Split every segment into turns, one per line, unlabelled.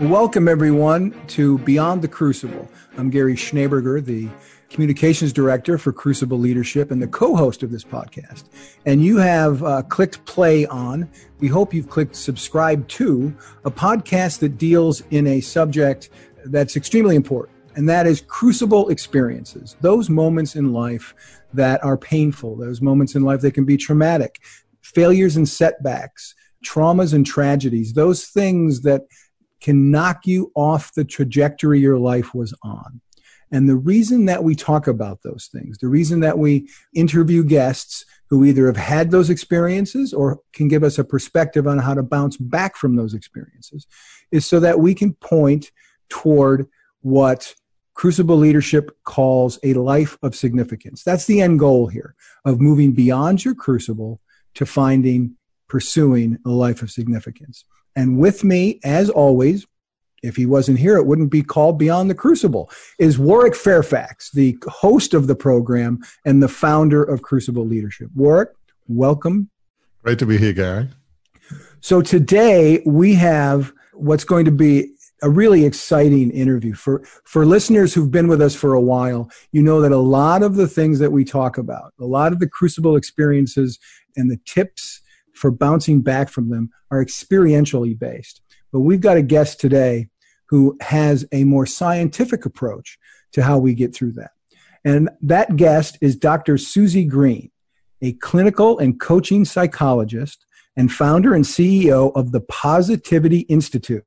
Welcome, everyone, to Beyond the Crucible. I'm Gary Schneeberger, the Communications Director for Crucible Leadership and the co host of this podcast. And you have uh, clicked play on, we hope you've clicked subscribe to, a podcast that deals in a subject that's extremely important, and that is crucible experiences. Those moments in life that are painful, those moments in life that can be traumatic, failures and setbacks, traumas and tragedies, those things that can knock you off the trajectory your life was on. And the reason that we talk about those things, the reason that we interview guests who either have had those experiences or can give us a perspective on how to bounce back from those experiences, is so that we can point toward what Crucible Leadership calls a life of significance. That's the end goal here of moving beyond your crucible to finding, pursuing a life of significance. And with me, as always, if he wasn't here, it wouldn't be called Beyond the Crucible, is Warwick Fairfax, the host of the program and the founder of Crucible Leadership. Warwick, welcome.
Great to be here, Gary.
So today we have what's going to be a really exciting interview for for listeners who've been with us for a while you know that a lot of the things that we talk about a lot of the crucible experiences and the tips for bouncing back from them are experientially based. But we've got a guest today who has a more scientific approach to how we get through that. And that guest is Dr. Suzy Green, a clinical and coaching psychologist and founder and CEO of the Positivity Institute,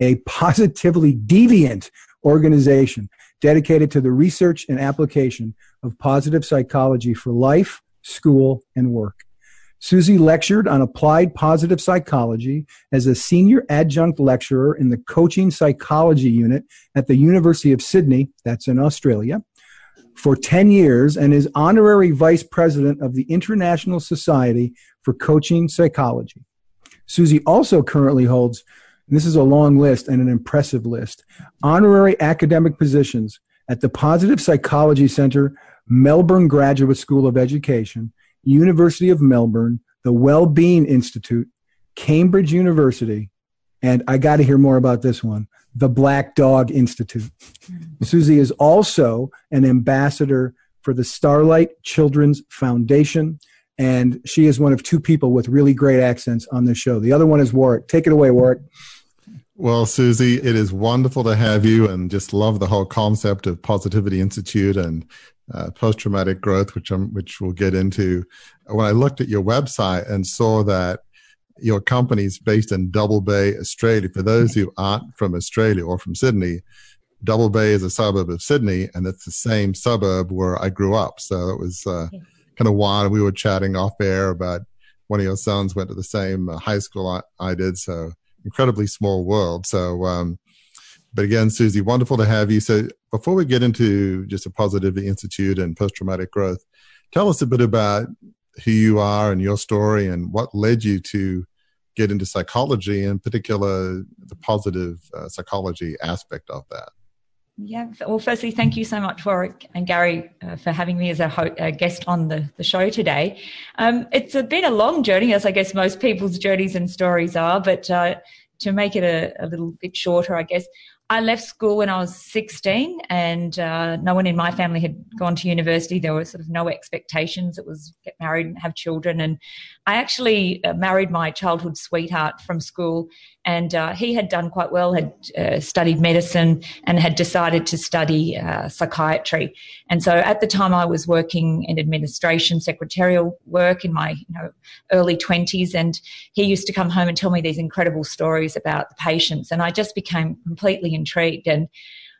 a positively deviant organization dedicated to the research and application of positive psychology for life, school, and work. Suzy lectured on applied positive psychology as a senior adjunct lecturer in the coaching psychology unit at the University of Sydney, that's in Australia, for 10 years and is honorary vice president of the International Society for Coaching Psychology. Suzy also currently holds, this is a long list and an impressive list, honorary academic positions at the Positive Psychology Center, Melbourne Graduate School of Education, University of Melbourne, the Wellbeing Institute, Cambridge University, and I got to hear more about this one, the Black Dog Institute. Mm-hmm. Suzy is also an ambassador for the Starlight Children's Foundation, and she is one of two people with really great accents on this show. The other one is Warwick. Take it away, Warwick.
Well, Suzy, it is wonderful to have you and just love the whole concept of Positivity Institute and uh, post traumatic growth, which I'm, which we'll get into. When I looked at your website and saw that your company is based in Double Bay, Australia. For those who aren't from Australia or from Sydney, Double Bay is a suburb of Sydney, and it's the same suburb where I grew up. So it was uh, kind of wild. We were chatting off air about one of your sons went to the same uh, high school I, I, did. So incredibly small world. So um, but again, Suzy, wonderful to have you. So before we get into just a Positivity Institute and post traumatic growth, tell us a bit about who you are and your story and what led you to get into psychology, in particular, the positive uh, psychology aspect of that.
Yeah. Well, firstly, thank you so much, Warwick and Gary, uh, for having me as a, ho- a, guest on the, the show today. Um, it's been a long journey, as I guess most people's journeys and stories are, but uh, to make it a, a, little bit shorter, I guess, I left school when I was 16 and uh, no one in my family had gone to university. There were sort of no expectations. It was get married and have children. And I actually uh, married my childhood sweetheart from school and uh, he had done quite well, had uh, studied medicine and had decided to study uh, psychiatry. And so at the time I was working in administration, secretarial work in my you know, early 20s and he used to come home and tell me these incredible stories about the patients and I just became completely intrigued and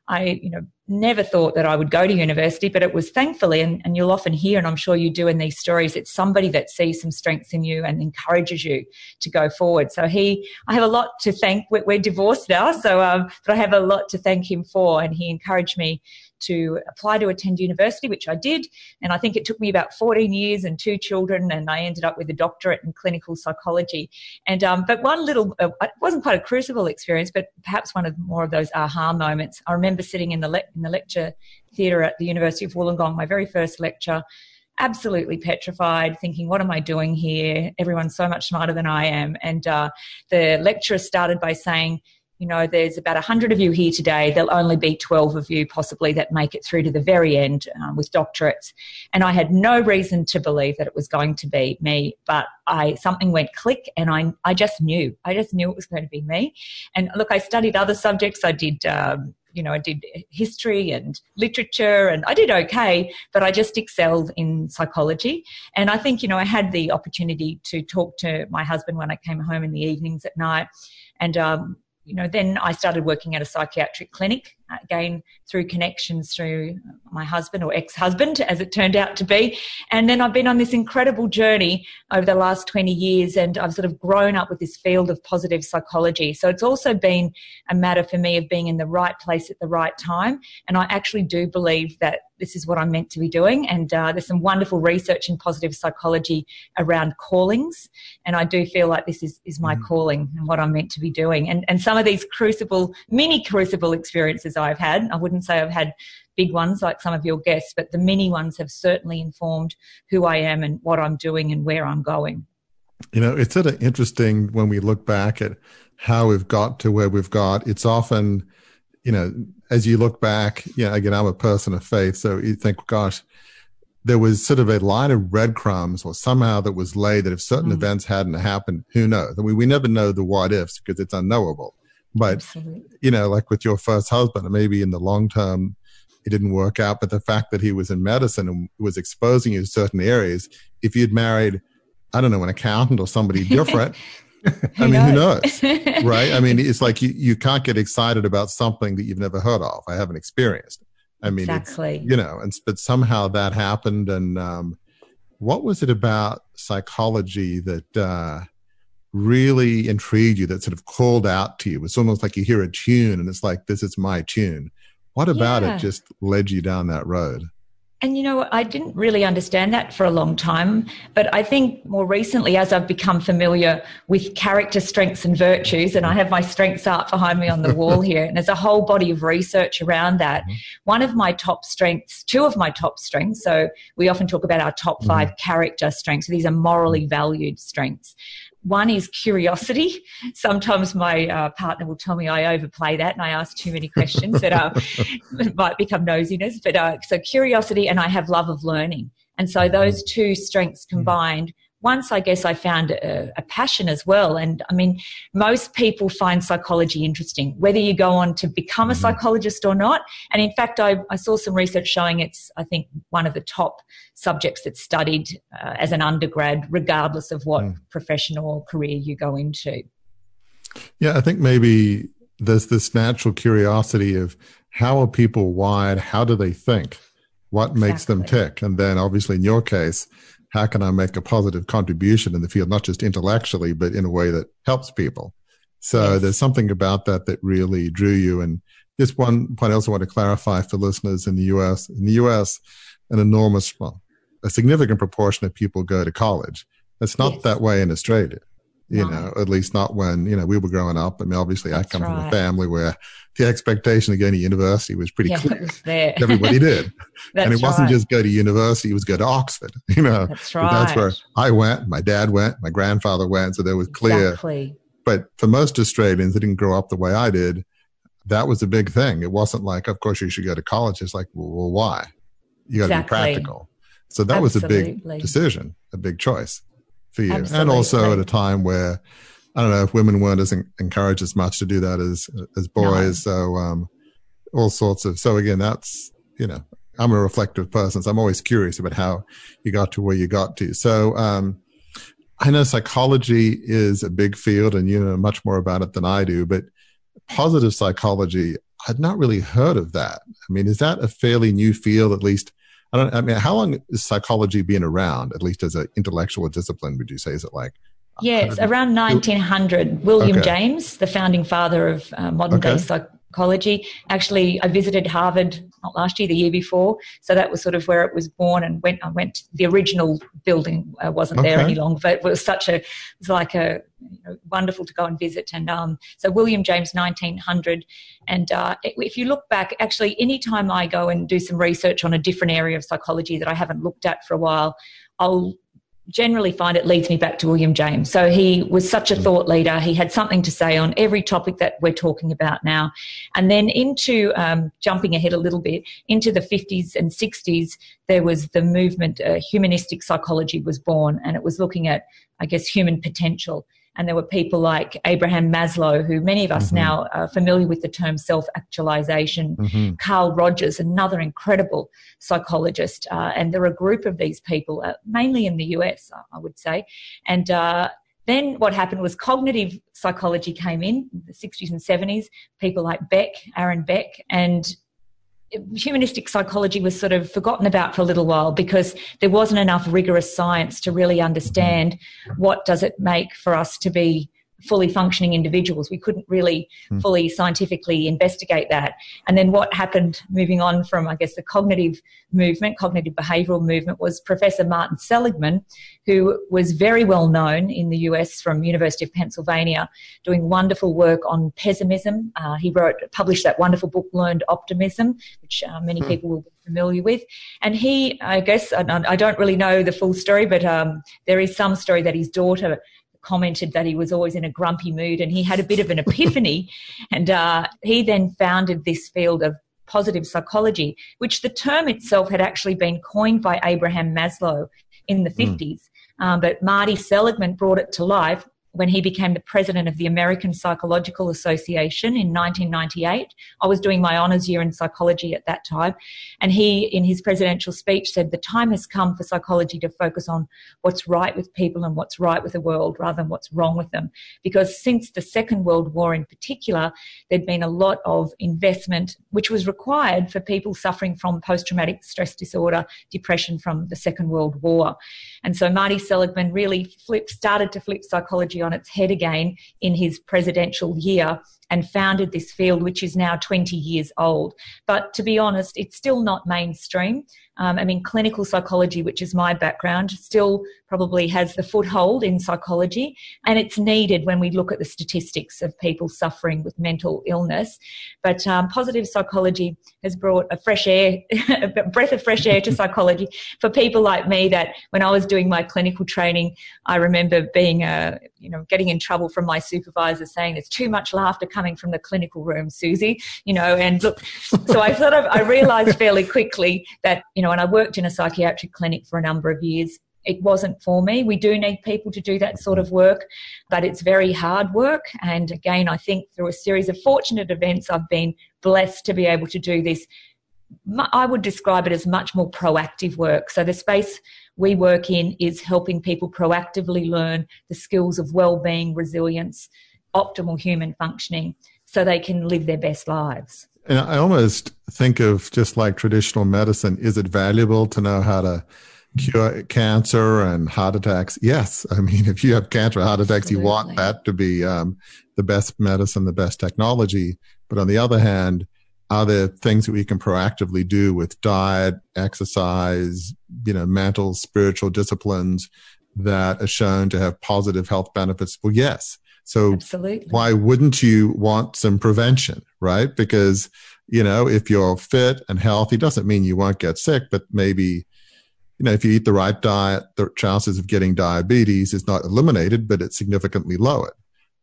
I, you know, never thought that I would go to university, but it was thankfully, and, and you'll often hear, and I'm sure you do in these stories, it's somebody that sees some strengths in you and encourages you to go forward. So he, I have a lot to thank. We're, we're divorced now, so um, but I have a lot to thank him for, and he encouraged me to apply to attend university, which I did. And I think it took me about 14 years and two children, and I ended up with a doctorate in clinical psychology. And um, but one little, uh, it wasn't quite a crucible experience, but perhaps one of more of those aha moments. I remember sitting in the le- in the lecture theatre at the University of Wollongong, my very first lecture absolutely petrified, thinking, what am I doing here? Everyone's so much smarter than I am. And uh, the lecturer started by saying, you know, there's about 100 of you here today. There'll only be 12 of you possibly that make it through to the very end um, with doctorates. And I had no reason to believe that it was going to be me, but I something went click and I, I just knew. I just knew it was going to be me. And look, I studied other subjects. I did um, you know, I did history and literature and I did okay, but I just excelled in psychology. And I think, you know, I had the opportunity to talk to my husband when I came home in the evenings at night. And, um, you know, then I started working at a psychiatric clinic again through connections through my husband or ex-husband as it turned out to be and then i've been on this incredible journey over the last 20 years and i've sort of grown up with this field of positive psychology so it's also been a matter for me of being in the right place at the right time and i actually do believe that this is what I'm meant to be doing. And uh, there's some wonderful research in positive psychology around callings. And I do feel like this is, is my mm. calling and what I'm meant to be doing. And, and some of these crucible, mini crucible experiences I've had. I wouldn't say I've had big ones like some of your guests, but the mini ones have certainly informed who I am and what I'm doing and where I'm going.
You know, it's sort of interesting when we look back at how we've got to where we've got. It's often, you know, as you look back, you know, again, I'm a person of faith, so you think, gosh, there was sort of a line of breadcrumbs or somehow that was laid that if certain mm. events hadn't happened, who knows? We, we never know the what ifs because it's unknowable. But Absolutely. you know, like with your first husband, maybe in the long term it didn't work out, but the fact that he was in medicine and was exposing you to certain areas, if you'd married, I don't know, an accountant or somebody different, I mean, who knows, right? I mean, it's like you, you can't get excited about something that you've never heard of. I haven't experienced. I mean, exactly. you know, and but somehow that happened. And um, what was it about psychology that uh, really intrigued you that sort of called out to you? It's almost like you hear a tune and it's like, this is my tune. What about yeah. it just led you down that road?
And you know, I didn't really understand that for a long time. But I think more recently, as I've become familiar with character strengths and virtues, and I have my strengths art behind me on the wall here, and there's a whole body of research around that. Mm-hmm. One of my top strengths, two of my top strengths, so we often talk about our top 5 mm-hmm. character strengths. So these are morally valued strengths. One is curiosity. Sometimes my uh, partner will tell me I overplay that and I ask too many questions that uh, might become nosiness. But uh, so curiosity and I have love of learning. And so those two strengths mm. combined once I guess I found a, a, passion as well. And I mean, most people find psychology interesting, whether you go on to become a mm-hmm. psychologist or not. And in fact, I, I saw some research showing it's, I think, one of the top subjects that's studied uh, as an undergrad, regardless of what mm. professional career you go into.
Yeah, I think maybe there's this natural curiosity of how are people wired? How do they think? What exactly. makes them tick? And then obviously in your case, how can I make a positive contribution in the field, not just intellectually, but in a way that helps people? So yes. there's something about that that really drew you. And just one point I also want to clarify for listeners in the US. In the US, an enormous, well, a significant proportion of people go to college. It's not yes. that way in Australia you no. know, at least not when, you know, we were growing up. I mean, obviously That's I come right. from a family where the expectation of going to university was pretty yeah, clear. Was Everybody did. and it wasn't right. just go to university, it was go to Oxford, you know.
That's right.
That's where I went, my dad went, my grandfather went. So there was clear. Exactly. But for most Australians that didn't grow up the way I did, that was a big thing. It wasn't like, of course you should go to college. It's like, well, well why? You got to exactly. be practical. So that Absolutely. was a big decision, a big choice for you. Absolutely. And also at a time where I don't know if women weren't as encouraged as much to do that as as boys. No. So um, all sorts of. So again, that's you know, I'm a reflective person, so I'm always curious about how you got to where you got to. So um, I know psychology is a big field, and you know much more about it than I do. But positive psychology, I'd not really heard of that. I mean, is that a fairly new field? At least I don't. I mean, how long has psychology been around? At least as an intellectual discipline, would you say? Is it like
Yes, around 1900. William okay. James, the founding father of uh, modern okay. day psychology. Actually, I visited Harvard not last year, the year before. So that was sort of where it was born. And went, I went. The original building uh, wasn't okay. there any longer, but it was such a, it was like a you know, wonderful to go and visit. And um, so William James, 1900. And uh, if you look back, actually, anytime I go and do some research on a different area of psychology that I haven't looked at for a while, I'll generally find it leads me back to William James. So he was such a thought leader. He had something to say on every topic that we're talking about now. And then into um, jumping ahead a little bit into the 50s and 60s, there was the movement, uh, humanistic psychology was born, and it was looking at, I guess, human potential. And there were people like Abraham Maslow, who many of us mm-hmm. now are familiar with the term self actualization, mm-hmm. Carl Rogers, another incredible psychologist. Uh, and there are a group of these people, uh, mainly in the US, I would say. And uh, then what happened was cognitive psychology came in, in the 60s and 70s, people like Beck, Aaron Beck, and humanistic psychology was sort of forgotten about for a little while because there wasn't enough rigorous science to really understand what does it make for us to be fully functioning individuals. We couldn't really mm. fully scientifically investigate that. And then what happened moving on from, I guess, the cognitive movement, cognitive behavioral movement was Professor Martin Seligman, who was very well known in the US from University of Pennsylvania, doing wonderful work on pessimism. Uh, he wrote, published that wonderful book, Learned Optimism, which uh, many mm. people will be familiar with. And he, I guess, I, I don't really know the full story, but um, there is some story that his daughter commented that he was always in a grumpy mood and he had a bit of an epiphany. and uh, he then founded this field of positive psychology, which the term itself had actually been coined by Abraham Maslow in the 50s. Mm. Um, but Marty Seligman brought it to life when he became the president of the American Psychological Association in 1998. I was doing my honours year in psychology at that time. And he, in his presidential speech, said, The time has come for psychology to focus on what's right with people and what's right with the world rather than what's wrong with them. Because since the Second World War in particular, there'd been a lot of investment which was required for people suffering from post traumatic stress disorder, depression from the Second World War. And so Marty Seligman really flipped, started to flip psychology on its head again in his presidential year and founded this field, which is now 20 years old. But to be honest, it's still not mainstream. Um, I mean, clinical psychology, which is my background, still probably has the foothold in psychology, and it's needed when we look at the statistics of people suffering with mental illness. But um, positive psychology has brought a fresh air, a breath of fresh air to psychology for people like me. That when I was doing my clinical training, I remember being, a, you know, getting in trouble from my supervisor saying there's too much laughter coming from the clinical room, Suzy. You know, and look, so I sort of I realised fairly quickly that you and I worked in a psychiatric clinic for a number of years. It wasn't for me. We do need people to do that sort of work, but it's very hard work. And again, I think through a series of fortunate events, I've been blessed to be able to do this. I would describe it as much more proactive work. So the space we work in is helping people proactively learn the skills of well-being, resilience, optimal human functioning so they can live their best lives.
And I almost think of just like traditional medicine, is it valuable to know how to cure cancer and heart attacks? Yes. I mean, if you have cancer, heart attacks, Absolutely. you want that to be um, the best medicine, the best technology. But on the other hand, are there things that we can proactively do with diet, exercise, you know, mental, spiritual disciplines that are shown to have positive health benefits? Well, yes. So Absolutely. why wouldn't you want some prevention, right? Because, you know, if you're fit and healthy, doesn't mean you won't get sick, but maybe, you know, if you eat the right diet, the chances of getting diabetes is not eliminated, but it's significantly lowered.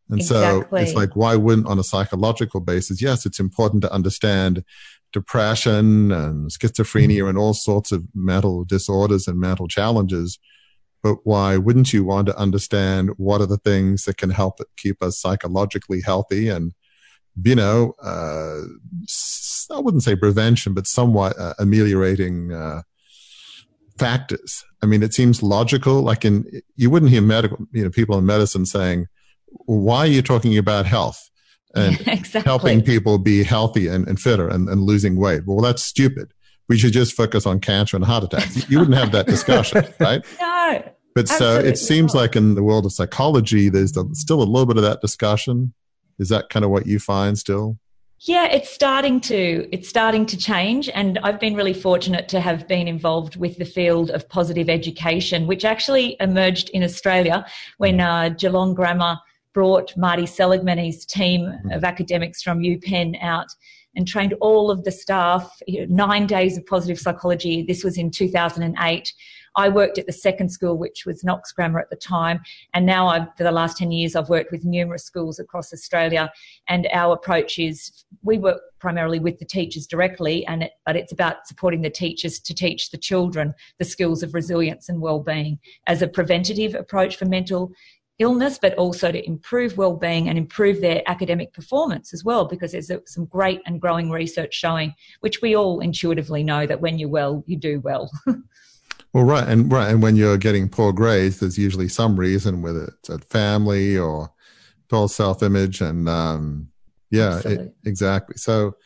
And exactly. so it's like, why wouldn't on a psychological basis? Yes, it's important to understand depression and schizophrenia mm-hmm. and all sorts of mental disorders and mental challenges but why wouldn't you want to understand what are the things that can help keep us psychologically healthy and you know uh, i wouldn't say prevention but somewhat uh, ameliorating uh, factors i mean it seems logical like in you wouldn't hear medical you know people in medicine saying why are you talking about health and exactly. helping people be healthy and, and fitter and, and losing weight well that's stupid we should just focus on cancer and heart attacks. You wouldn't have that discussion, right?
No.
But so it seems not. like in the world of psychology, there's still a little bit of that discussion. Is that kind of what you find still?
Yeah, it's starting to it's starting to change, and I've been really fortunate to have been involved with the field of positive education, which actually emerged in Australia when uh, Geelong Grammar brought Marty Seligman and his team mm-hmm. of academics from UPenn out and trained all of the staff. You know, nine days of positive psychology. This was in 2008 I worked at the second school, which was Knox Grammar at the time. And now I've, for the last 10 years, I've worked with numerous schools across Australia. And our approach is we work primarily with the teachers directly, and it, but it's about supporting the teachers to teach the children the skills of resilience and well-being as a preventative approach for mental illness, but also to improve well-being and improve their academic performance as well, because there's some great and growing research showing, which we all intuitively know that when you're well, you do well.
well, right, and right, and when you're getting poor grades, there's usually some reason, whether it's a family or poor self-image, and um, yeah, it, exactly. So.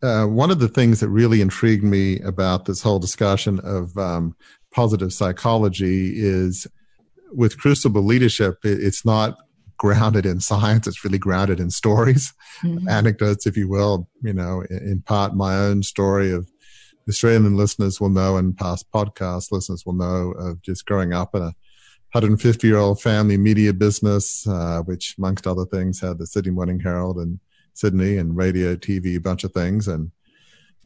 Uh, one of the things that really intrigued me about this whole discussion of um, positive psychology is with Crucible Leadership, it's not grounded in science. It's really grounded in stories, mm-hmm. anecdotes, if you will. You know, in part, my own story of Australian listeners will know, and past podcast listeners will know of just growing up in a 150 year old family media business, uh, which, amongst other things, had the Sydney Morning Herald and Sydney and radio, TV, a bunch of things. And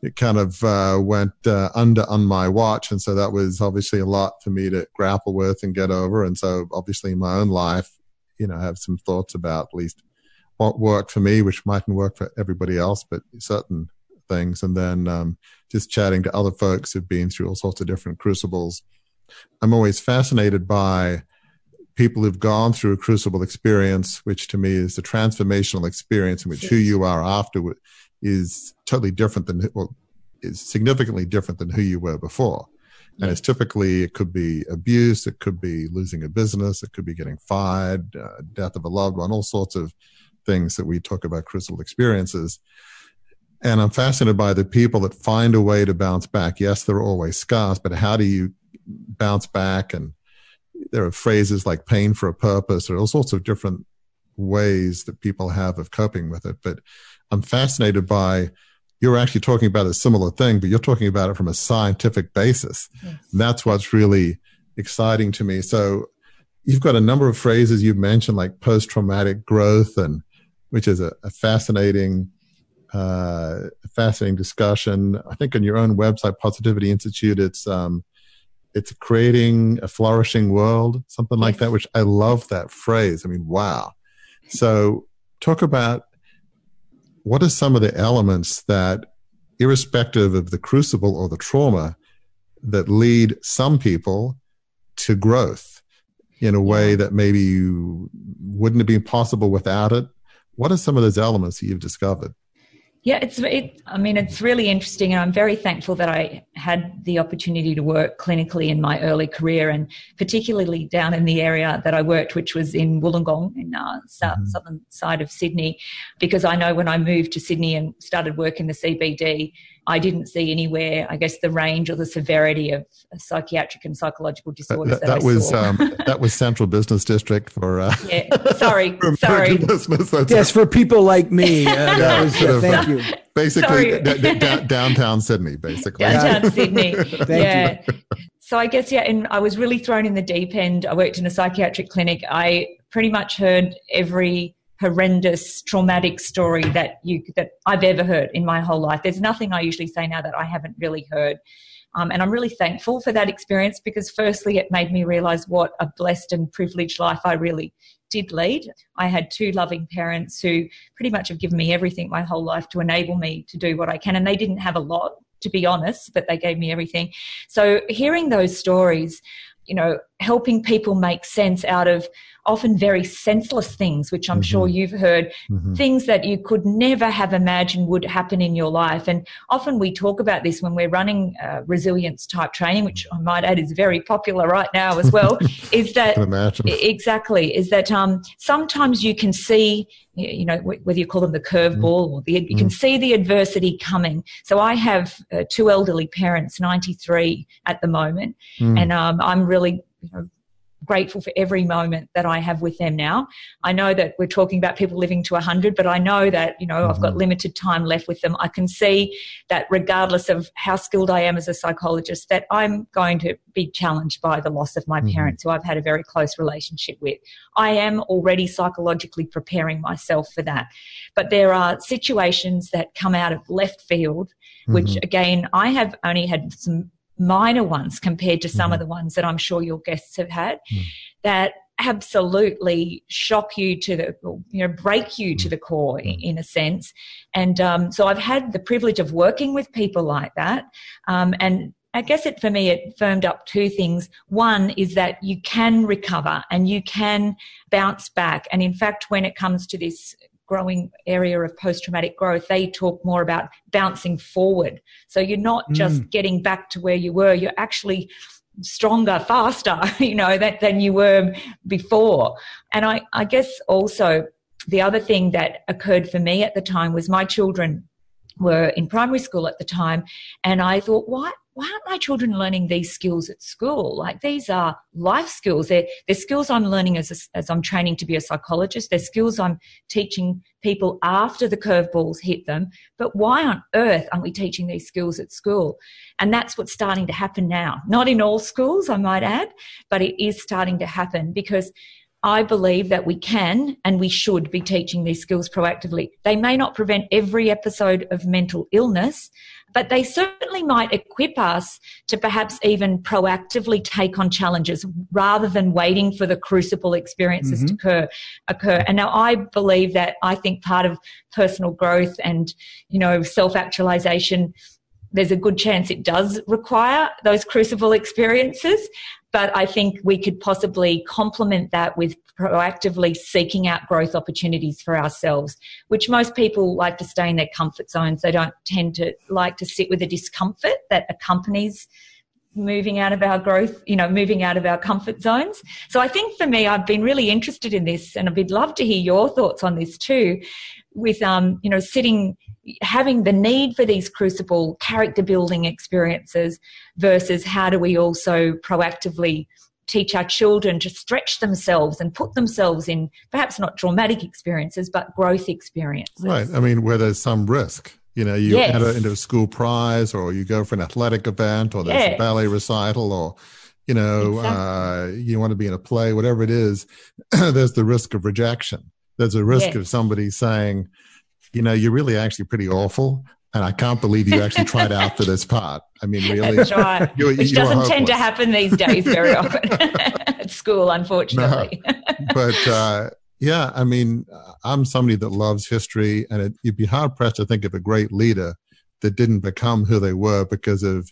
it kind of uh, went uh, under on my watch, and so that was obviously a lot for me to grapple with and get over. And so, obviously, in my own life, you know, I have some thoughts about at least what worked for me, which mightn't work for everybody else, but certain things. And then um, just chatting to other folks who've been through all sorts of different crucibles. I'm always fascinated by people who've gone through a crucible experience, which to me is the transformational experience in which who you are afterward is totally different than well is significantly different than who you were before and it's typically it could be abuse it could be losing a business it could be getting fired uh, death of a loved one all sorts of things that we talk about crucible experiences and i'm fascinated by the people that find a way to bounce back yes there are always scars but how do you bounce back and there are phrases like pain for a purpose or all sorts of different ways that people have of coping with it but I'm fascinated by you're actually talking about a similar thing, but you're talking about it from a scientific basis. Yes. that's what's really exciting to me. So you've got a number of phrases you've mentioned, like post traumatic growth, and which is a, a fascinating, uh, fascinating discussion. I think on your own website, Positivity Institute, it's um, it's creating a flourishing world, something like that. Which I love that phrase. I mean, wow. So talk about what are some of the elements that, irrespective of the crucible or the trauma, that lead some people to growth in a way that maybe you wouldn't have been possible without it? What are some of those elements that you've discovered?
Yeah, it's it, I mean, it's really interesting, and I'm very thankful that I had the opportunity to work clinically in my early career, and particularly down in the area that I worked, which was in Wollongong, in uh, south mm-hmm. southern side of Sydney, because I know when I moved to Sydney and started work in the CBD, I didn't see anywhere, I guess, the range or the severity of psychiatric and psychological disorders.
That, that, that was um, that was Central Business District for. Uh,
yeah, sorry, sorry.
Yes, for people like me. Uh, yeah, was, uh, thank you.
Basically, d- d- downtown Sydney, basically.
Downtown Sydney. yeah. You. So I guess yeah, and I was really thrown in the deep end. I worked in a psychiatric clinic. I pretty much heard every horrendous traumatic story that you that I've ever heard in my whole life. There's nothing I usually say now that I haven't really heard. Um, and I'm really thankful for that experience because, firstly, it made me realize what a blessed and privileged life I really did lead. I had two loving parents who pretty much have given me everything my whole life to enable me to do what I can. And they didn't have a lot, to be honest, but they gave me everything. So, hearing those stories, you know, helping people make sense out of often very senseless things, which I'm mm-hmm. sure you've heard, mm-hmm. things that you could never have imagined would happen in your life. And often we talk about this when we're running uh, resilience type training, which I might add is very popular right now as well, is that exactly, is that um, sometimes you can see, you know, whether you call them the curveball mm-hmm. or the, you can mm-hmm. see the adversity coming. So I have uh, two elderly parents, 93 at the moment, mm. and um, I'm really you know, grateful for every moment that I have with them now. I know that we're talking about people living to 100, but I know that, you know, mm-hmm. I've got mm-hmm. limited time left with them. I can see that regardless of how skilled I am as a psychologist, that I'm going to be challenged by the loss of my mm-hmm. parents who I've had a very close relationship with. I am already psychologically preparing myself for that. But there are situations that come out of left field, which mm-hmm. again, I have only had some minor ones compared to some mm. of the ones that I'm sure your guests have had mm. that absolutely shock you to the you know break you to mm. the core in, in a sense and um, so i've had the privilege of working with people like that um, and I guess it for me, it firmed up two things. One is that you can recover and you can bounce back. And in fact, when it comes to this growing area of post traumatic growth, they talk more about bouncing forward. So you're not mm. just getting back to where you were, you're actually stronger, faster, you know, that, than you were before. And I, I guess also the other thing that occurred for me at the time was my children were in primary school at the time. And I thought, why, why aren't my children learning these skills at school? Like these are life skills. They're, they're skills I'm learning as, a, as I'm training to be a psychologist. They're skills I'm teaching people after the curveballs hit them. But why on earth aren't we teaching these skills at school? And that's what's starting to happen now. Not in all schools, I might add, but it is starting to happen because I believe that we can and we should be teaching these skills proactively. They may not prevent every episode of mental illness, but they certainly might equip us to perhaps even proactively take on challenges rather than waiting for the crucible experiences mm-hmm. to occur, occur. And now I believe that I think part of personal growth and, you know, self-actualization there's a good chance it does require those crucible experiences. But I think we could possibly complement that with proactively seeking out growth opportunities for ourselves, which most people like to stay in their comfort zones. They don't tend to like to sit with the discomfort that accompanies moving out of our growth, you know, moving out of our comfort zones. So I think for me, I've been really interested in this and I'd love to hear your thoughts on this too with, um, you know, sitting having the need for these crucible character building experiences versus how do we also proactively teach our children to stretch themselves and put themselves in perhaps not traumatic experiences but growth experiences
right i mean where there's some risk you know you yes. enter into a school prize or you go for an athletic event or there's yes. a ballet recital or you know exactly. uh, you want to be in a play whatever it is there's the risk of rejection there's a risk yes. of somebody saying you know, you're really actually pretty awful. And I can't believe you actually tried out for this part. I mean, really,
That's right. you, which you doesn't tend to happen these days very often at school, unfortunately.
No. But uh, yeah, I mean, I'm somebody that loves history, and it, you'd be hard pressed to think of a great leader that didn't become who they were because of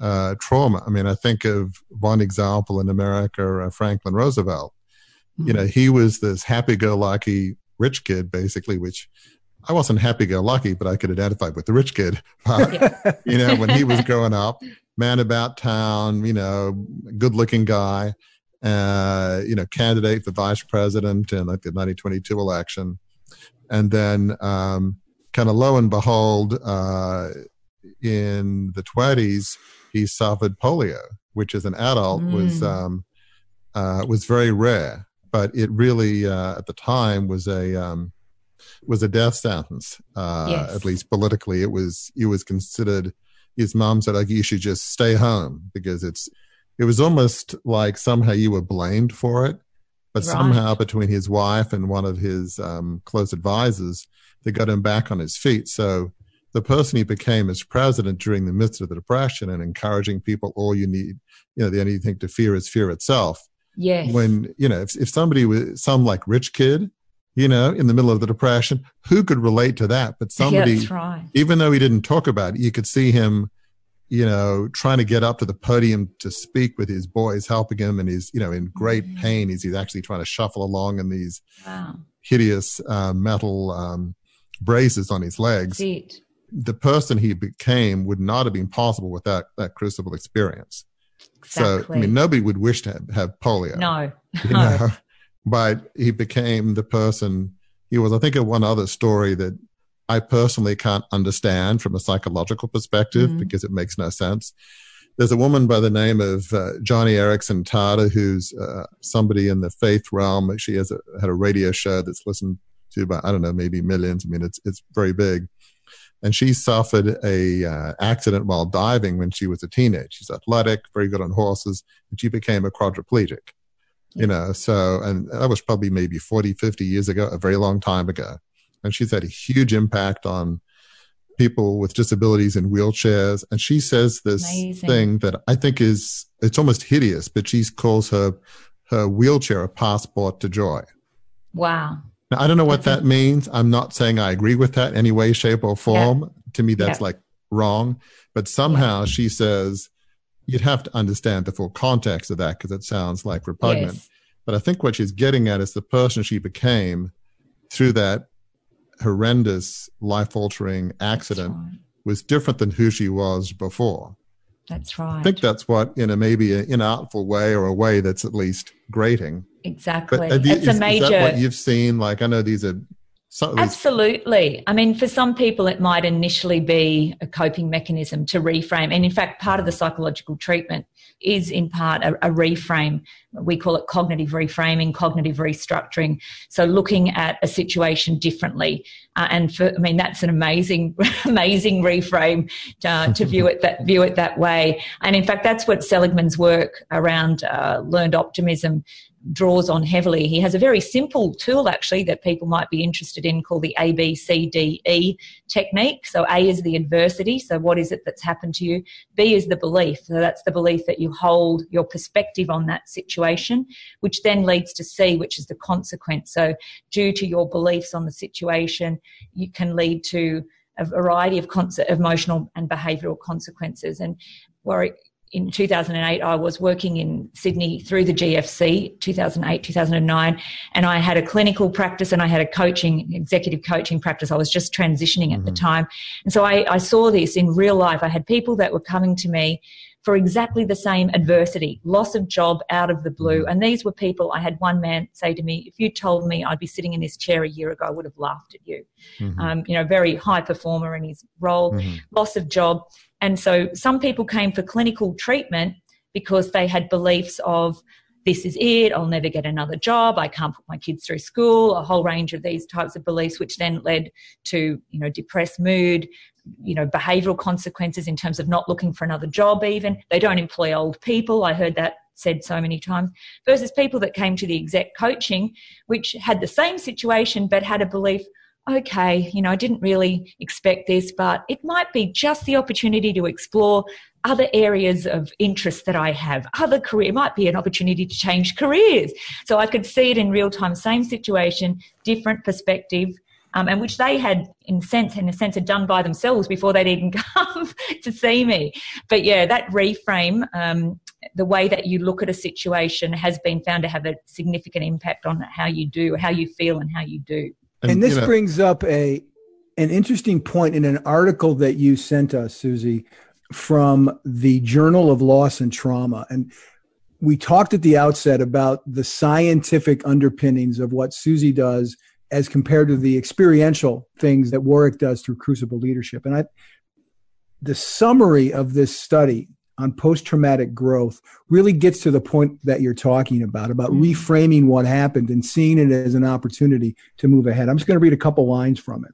uh, trauma. I mean, I think of one example in America, uh, Franklin Roosevelt. You hmm. know, he was this happy-go-lucky rich kid, basically, which I wasn't happy go lucky, but I could identify with the rich kid. Uh, you know, when he was growing up, man about town, you know, good looking guy, uh, you know, candidate for vice president in like the 1922 election. And then, um, kind of lo and behold, uh, in the 20s, he suffered polio, which as an adult mm. was, um, uh, was very rare. But it really, uh, at the time, was a, um, was a death sentence. Uh, yes. At least politically, it was. It was considered. His mom said, "Like you should just stay home because it's." It was almost like somehow you were blamed for it, but right. somehow between his wife and one of his um, close advisors, they got him back on his feet. So the person he became as president during the midst of the depression and encouraging people, all you need, you know, the only thing to fear is fear itself.
Yes.
When, you know, if, if somebody was some like rich kid you know, in the middle of the depression. Who could relate to that? But somebody,
right.
even though he didn't talk about it, you could see him, you know, trying to get up to the podium to speak with his boys, helping him, and he's, you know, in great mm-hmm. pain. He's, he's actually trying to shuffle along in these wow. hideous uh, metal um, braces on his legs. The person he became would not have been possible without that crucible experience. Exactly. So, I mean, nobody would wish to have, have polio.
No. You no. Know?
but he became the person he was. I think of one other story that I personally can't understand from a psychological perspective mm-hmm. because it makes no sense. There's a woman by the name of uh, Joni Eareckson Tada, who's uh, somebody in the faith realm. She has a, had a radio show that's listened to by I don't know maybe millions. I mean, it's it's very big. And she suffered a uh, accident while diving when she was a teenage. She's athletic, very good on horses, and she became a quadriplegic you know so and that was probably maybe 40 50 years ago a very long time ago and she's had a huge impact on people with disabilities in wheelchairs. And she says this Amazing. thing that I think is, it's almost hideous, but she calls her, her wheelchair a passport to joy.
Wow.
Now, I don't know what that means. I'm not saying I agree with that in any way, shape, or form. Yeah. To me, that's yeah. like wrong. But somehow she says you'd have to understand the full context of that because it sounds like repugnant. Yes. But I think what she's getting at is the person she became through that horrendous, life altering accident right. was different than who she was before.
That's right.
I think that's what, in a maybe an inartful way or a way that's at least grating.
Exactly. You, it's is, a major. Is that
what you've seen? Like, I know these are
Absolutely. I mean, for some people, it might initially be a coping mechanism to reframe. And in fact, part of the psychological treatment is in part a, a, reframe. We call it cognitive reframing, cognitive restructuring. So looking at a situation differently. Uh, and for, I mean, that's an amazing, amazing reframe uh, to view it that, view it that way. And in fact, that's what Seligman's work around uh, learned optimism draws on heavily. He has a very simple tool actually that people might be interested in called the ABCDE technique. So A is the adversity. So what is it that's happened to you? B is the belief. So that's the belief that you hold your perspective on that situation, which then leads to C, which is the consequence. So due to your beliefs on the situation, you can lead to a variety of emotional and behavioural consequences. And Warwick, in 2008, I was working in Sydney through the GFC, 2008, 2009, and I had a clinical practice and I had a coaching, executive coaching practice. I was just transitioning at mm-hmm. the time. And so I, I saw this in real life. I had people that were coming to me for exactly the same adversity, loss of job out of the blue. Mm-hmm. And these were people, I had one man say to me, if you told me I'd be sitting in this chair a year ago, I would have laughed at you. Mm-hmm. Um, you know, very high performer in his role, mm-hmm. loss of job. And so some people came for clinical treatment because they had beliefs of, this is it, I'll never get another job, I can't put my kids through school, a whole range of these types of beliefs, which then led to, you know, depressed mood, you know, behavioral consequences in terms of not looking for another job even. They don't employ old people. I heard that said so many times versus people that came to the exec coaching, which had the same situation but had a belief, okay, you know, I didn't really expect this, but it might be just the opportunity to explore other areas of interest that I have, other career, might be an opportunity to change careers. So I could see it in real time, same situation, different perspective. Um, and which they had, in sense, in a sense, had done by themselves before they'd even come to see me. But yeah, that reframe, um, the way that you look at a situation, has been found to have a significant impact on how you do, how you feel, and how you do.
And, and this you know, brings up a an interesting point in an article that you sent us, Suzy, from the Journal of Loss and Trauma. And we talked at the outset about the scientific underpinnings of what Suzy does as compared to the experiential things that Warwick does through Crucible Leadership. And I, the summary of this study on post traumatic growth really gets to the point that you're talking about, about mm-hmm. reframing what happened and seeing it as an opportunity to move ahead. I'm just going to read a couple lines from it.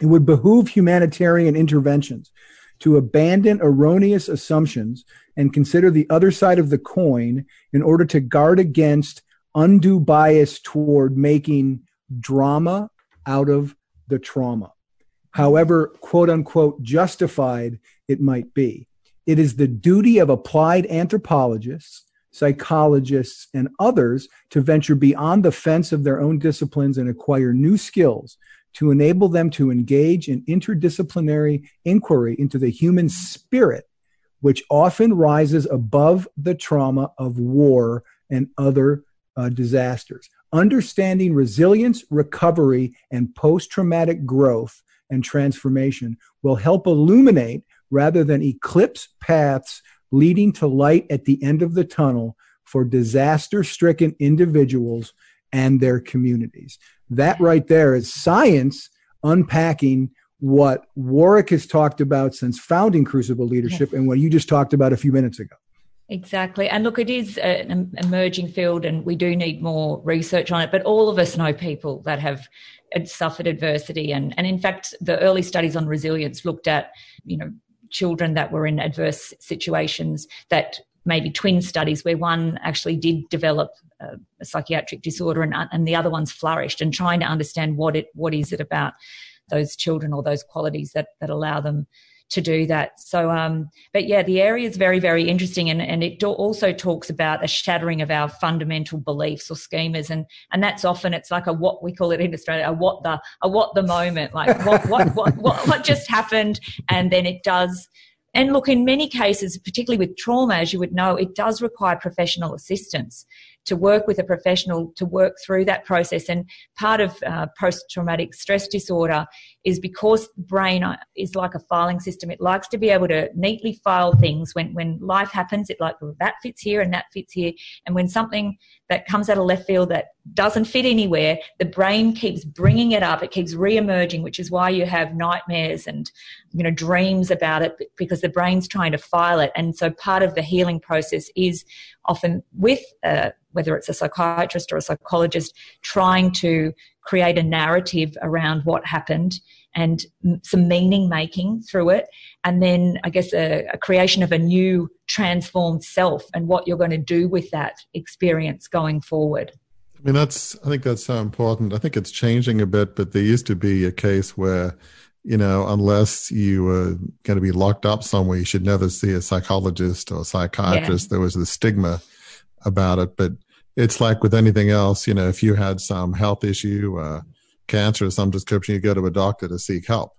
It would behoove humanitarian interventions to abandon erroneous assumptions and consider the other side of the coin in order to guard against undue bias toward making drama out of the trauma. However, quote unquote, justified it might be. It is the duty of applied anthropologists, psychologists, and others to venture beyond the fence of their own disciplines and acquire new skills to enable them to engage in interdisciplinary inquiry into the human spirit, which often rises above the trauma of war and other uh, disasters. Understanding resilience, recovery, and post traumatic growth and transformation will help illuminate rather than eclipse paths leading to light at the end of the tunnel for disaster stricken individuals and their communities. That right there is science unpacking what Warwick has talked about since founding Crucible Leadership yes. and what you just talked about a few minutes ago.
Exactly. And look, it is an emerging field and we do need more research on it, but all of us know people that have suffered adversity. And, and in fact, the early studies on resilience looked at, you know, children that were in adverse situations that maybe twin studies where one actually did develop a, a psychiatric disorder and, and the other one's flourished and trying to understand what it what is it about those children or those qualities that that allow them to do that. So, um, but yeah, the area is very, very interesting, and, and it also talks about a shattering of our fundamental beliefs or schemas, and and that's often it's like a what we call it in Australia, a what the a what the moment, like what what what what, what just happened, and then it does. And look, in many cases, particularly with trauma, as you would know, it does require professional assistance to work with a professional to work through that process. And part of uh, post traumatic stress disorder is because the brain is like a filing system. It likes to be able to neatly file things. When, when life happens, it like, well, that fits here and that fits here. And when something that comes out of left field that doesn't fit anywhere, the brain keeps bringing it up. It keeps re-emerging, which is why you have nightmares and, you know, dreams about it because the brain's trying to file it. And so part of the healing process is often with, uh, whether it's a psychiatrist or a psychologist, trying to create a narrative around what happened and some meaning making through it. And then I guess a, a, creation of a new transformed self and what you're going to do with that experience going forward.
I mean, that's, I think that's so important. I think it's changing a bit, but there used to be a case where, you know, unless you were going to be locked up somewhere, you should never see a psychologist or a psychiatrist. Yeah. There was the stigma about it. But it's like with anything else, you know, if you had some health issue, uh, cancer or some description, you go to a doctor to seek help.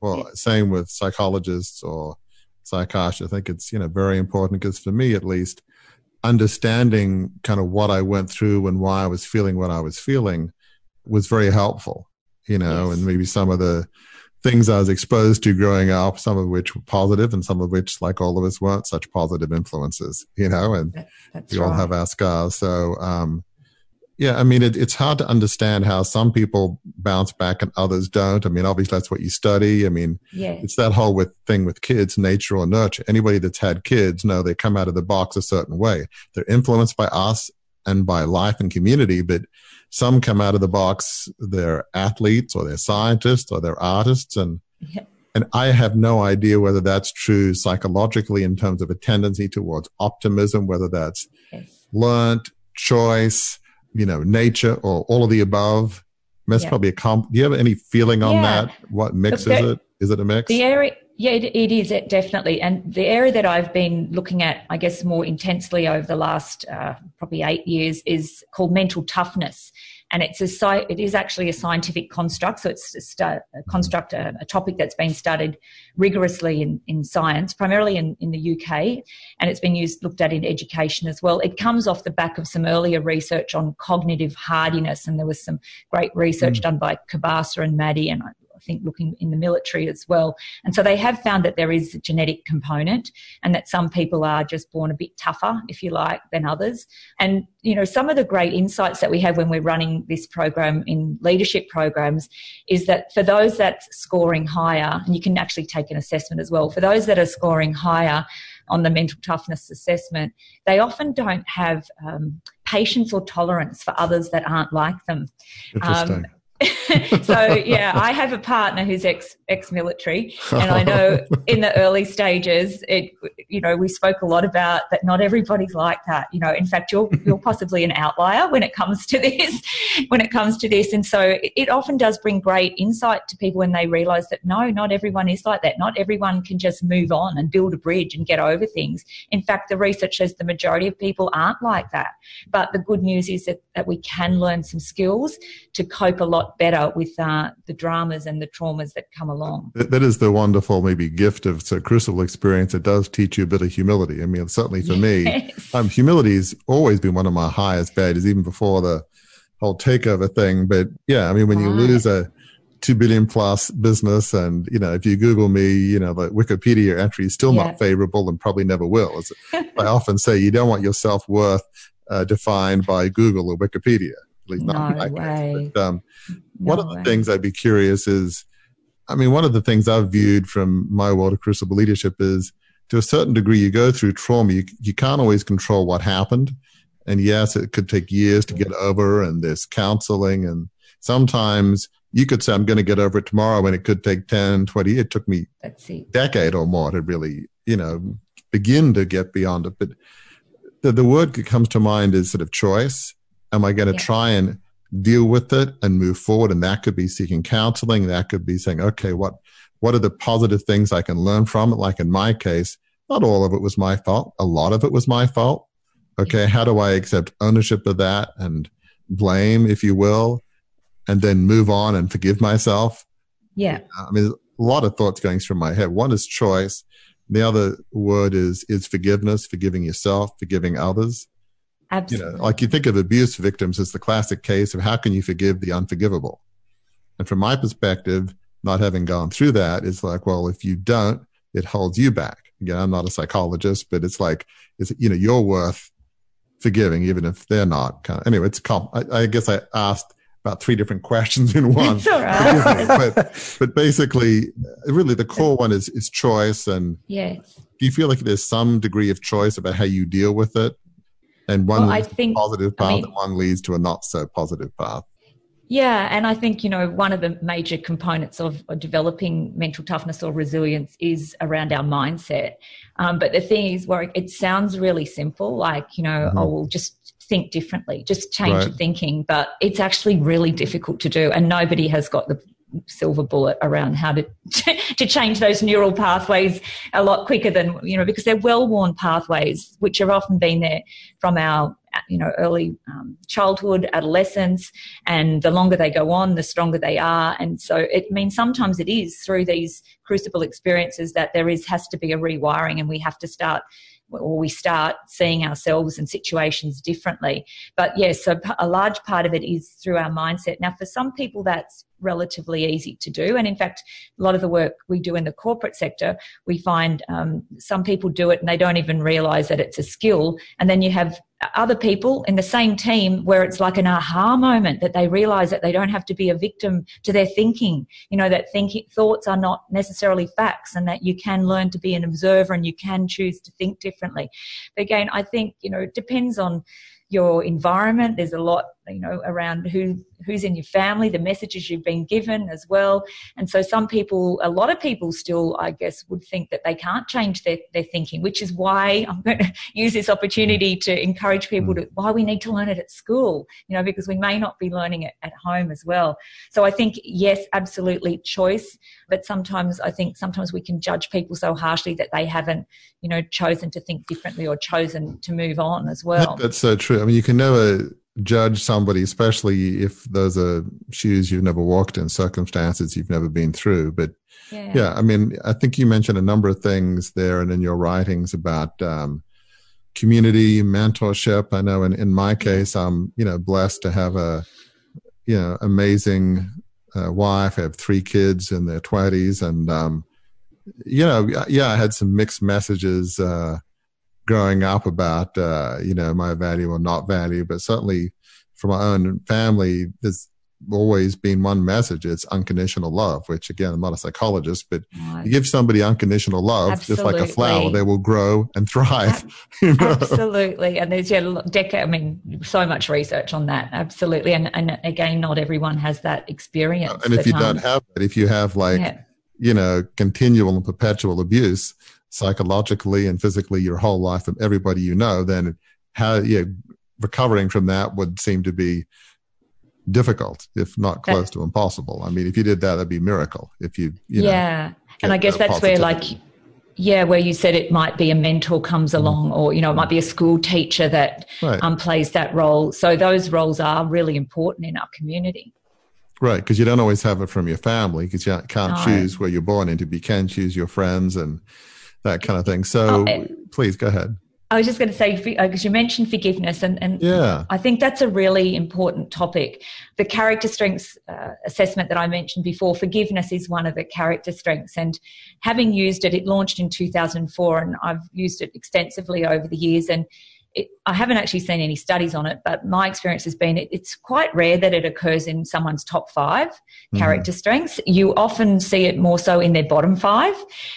Well, same with psychologists or psychiatrists. I think it's, you know, very important because for me, at least, understanding kind of what I went through and why I was feeling what I was feeling was very helpful, you know, yes. and maybe some of the things I was exposed to growing up, some of which were positive and some of which, like all of us, weren't such positive influences, you know, and That's we right. all have our scars. So, um, yeah, I mean, it, it's hard to understand how some people bounce back and others don't. I mean, obviously that's what you study. I mean, yeah. it's that whole with thing with kids, nature or nurture. Anybody that's had kids know they come out of the box a certain way. They're influenced by us and by life and community, but some come out of the box, they're athletes or they're scientists or they're artists. And, yeah. and I have no idea whether that's true psychologically in terms of a tendency towards optimism, whether that's yes. learned, choice, you know, nature or all of the above. That's yeah. probably a comp. Do you have any feeling on yeah. that? What mix is it? Is it a mix?
The area, yeah, it, it is it definitely. And the area that I've been looking at, I guess, more intensely over the last uh, probably eight years is called mental toughness. And it's a it is actually a scientific construct. So it's a, a construct, a, a, topic that's been studied rigorously in, in science, primarily in, in the UK, and it's been used looked at in education as well. It comes off the back of some earlier research on cognitive hardiness, and there was some great research mm. done by Kobasa and Maddi, and I think looking in the military as well. And so they have found that there is a genetic component and that some people are just born a bit tougher, if you like, than others. And, you know, some of the great insights that we have when we're running this program in leadership programs is that for those that's scoring higher, and you can actually take an assessment as well, for those that are scoring higher, on the mental toughness assessment, they often don't have um, patience or tolerance for others that aren't like them.
Um,
so yeah, I have a partner who's ex ex military, and I know in the early stages, it you know we spoke a lot about that. Not everybody's like that. You know, in fact, you're you're possibly an outlier when it comes to this. When it comes to this, and so it often does bring great insight to people when they realise that no, not everyone is like that. Not everyone can just move on and build a bridge and get over things. In fact, the research says the majority of people aren't like that. But the good news is that that we can learn some skills to cope a lot better with uh, the dramas and the traumas that come along.
That is the wonderful maybe gift of a crucible experience. It does teach you a bit of humility. I mean, certainly for yes. me, um, humility has always been one of my highest values, even before the whole takeover thing. But yeah, I mean, when right. you lose a two billion plus business, and you know, if you Google me, you know, the Wikipedia entry is still not favorable and probably never will. I often say, you don't want your self worth uh, defined by Google or Wikipedia not
no way. But, um,
no one of the way. things I'd be curious is, I mean, one of the things I've viewed from my world of crucible leadership is to a certain degree, you go through trauma. You, you can't always control what happened. And yes, it could take years to get over and there's counseling. And sometimes you could say, I'm going to get over it tomorrow. And it could take 10, 20. It took me a decade or more to really, you know, begin to get beyond it. But the, the word that comes to mind is sort of choice am I going to yeah. try and deal with it and move forward. And that could be seeking counseling. That could be saying, okay, what, what are the positive things I can learn from it? Like in my case, not all of it was my fault. A lot of it was my fault. Okay. How do I accept ownership of that and blame, if you will, and then move on and forgive myself?
Yeah.
I mean, a lot of thoughts going through my head. One is choice. The other word is, is forgiveness, forgiving yourself, forgiving others.
Absolutely.
You know, like you think of abuse victims as the classic case of how can you forgive the unforgivable? And from my perspective, not having gone through that, it's like, well, if you don't, it holds you back. Again, I'm not a psychologist, but it's like, it's, you know, you're worth forgiving, even if they're not. Kind of, anyway, it's com- I, I guess I asked about three different questions in one.
Right.
but, but basically, really, the core one is is choice. And
yes,
do you feel like there's some degree of choice about how you deal with it? And one
Well, I
leads to a
think-
positive path,
I mean-
and one leads to a not so positive path.
Yeah, and I think you know one of the major components of, developing mental toughness or resilience is around our mindset. Um, but the thing is, where it sounds really simple, like you know,
Mhm.
oh, well, just think differently, just change
Right.
your thinking. But it's actually really difficult to do, and nobody has got the silver bullet around how to to change those neural pathways a lot quicker than you know because they're well-worn pathways which have often been there from our you know early um, childhood adolescence and the longer they go on the stronger they are. And so it means sometimes it is through these crucible experiences that there is has to be a rewiring and we have to start or we start seeing ourselves and situations differently. But yes so p- a large part of it is through our mindset. Now for some people that's relatively easy to do. And in fact a lot of the work we do in the corporate sector we find um, some people do it and they don't even realize that it's a skill. And then you have other people in the same team where it's like an aha moment that they realize that they don't have to be a victim to their thinking. You know that thinking thoughts are not necessarily facts and that you can learn to be an observer and you can choose to think differently. But again i think you know it depends on your environment. There's a lot you know around who who's in your family the messages you've been given as well. And so some people a lot of people still i guess would think that they can't change their, their thinking which is why i'm going to use this opportunity to encourage people mm. to why we need to learn it at school you know because we may not be learning it at home as well. So i think yes absolutely choice but sometimes i think sometimes we can judge people so harshly that they haven't you know chosen to think differently or chosen to move on as well.
That's so true. I mean, you can never judge somebody, especially if those are shoes you've never walked in, circumstances you've never been through. But
yeah,
yeah, I mean, I think you mentioned a number of things there and in your writings about um, community mentorship. I know in, in my case, I'm, you know, blessed to have a, you know, amazing uh, wife. I have three kids in their twenties and, um, you know, yeah, I had some mixed messages, uh, growing up about, uh, you know, my value or not value, but certainly for my own family, there's always been one message. It's unconditional love, which again, I'm not a psychologist, but
Right.
you give somebody unconditional love, just like a flower, they will grow and thrive. you know?
Absolutely, and there's yeah, decade. I mean, so much research on that. Absolutely, and and again, not everyone has that experience.
And if you
um,
don't have it, if you have like,
yeah,
you know, continual and perpetual abuse psychologically and physically your whole life from everybody you know, then how, yeah, recovering from that would seem to be difficult, if not
That-
close to impossible. I mean, if you did that, that'd be a miracle. If you, you know,
yeah, and I guess
that
that's where like. Yeah, where you said it might be a mentor comes
Mm-hmm.
along, or you know, it might be a school teacher that
right,
um, plays that role. So those roles are really important in our community.
right. Because you don't always have it from your family because you can't
No.
choose where you're born into. But you can choose your friends and that kind of thing. So
Oh,
please go ahead.
I was just going to say because you mentioned forgiveness, and, and
Yeah.
I think that's a really important topic. The character strengths uh, assessment that I mentioned before, forgiveness is one of the character strengths. And having used it, it launched in 2004, and I've used it extensively over the years. And it, I haven't actually seen any studies on it, but my experience has been it, it's quite rare that it occurs in someone's top five character strengths. You often see it more so in their bottom five.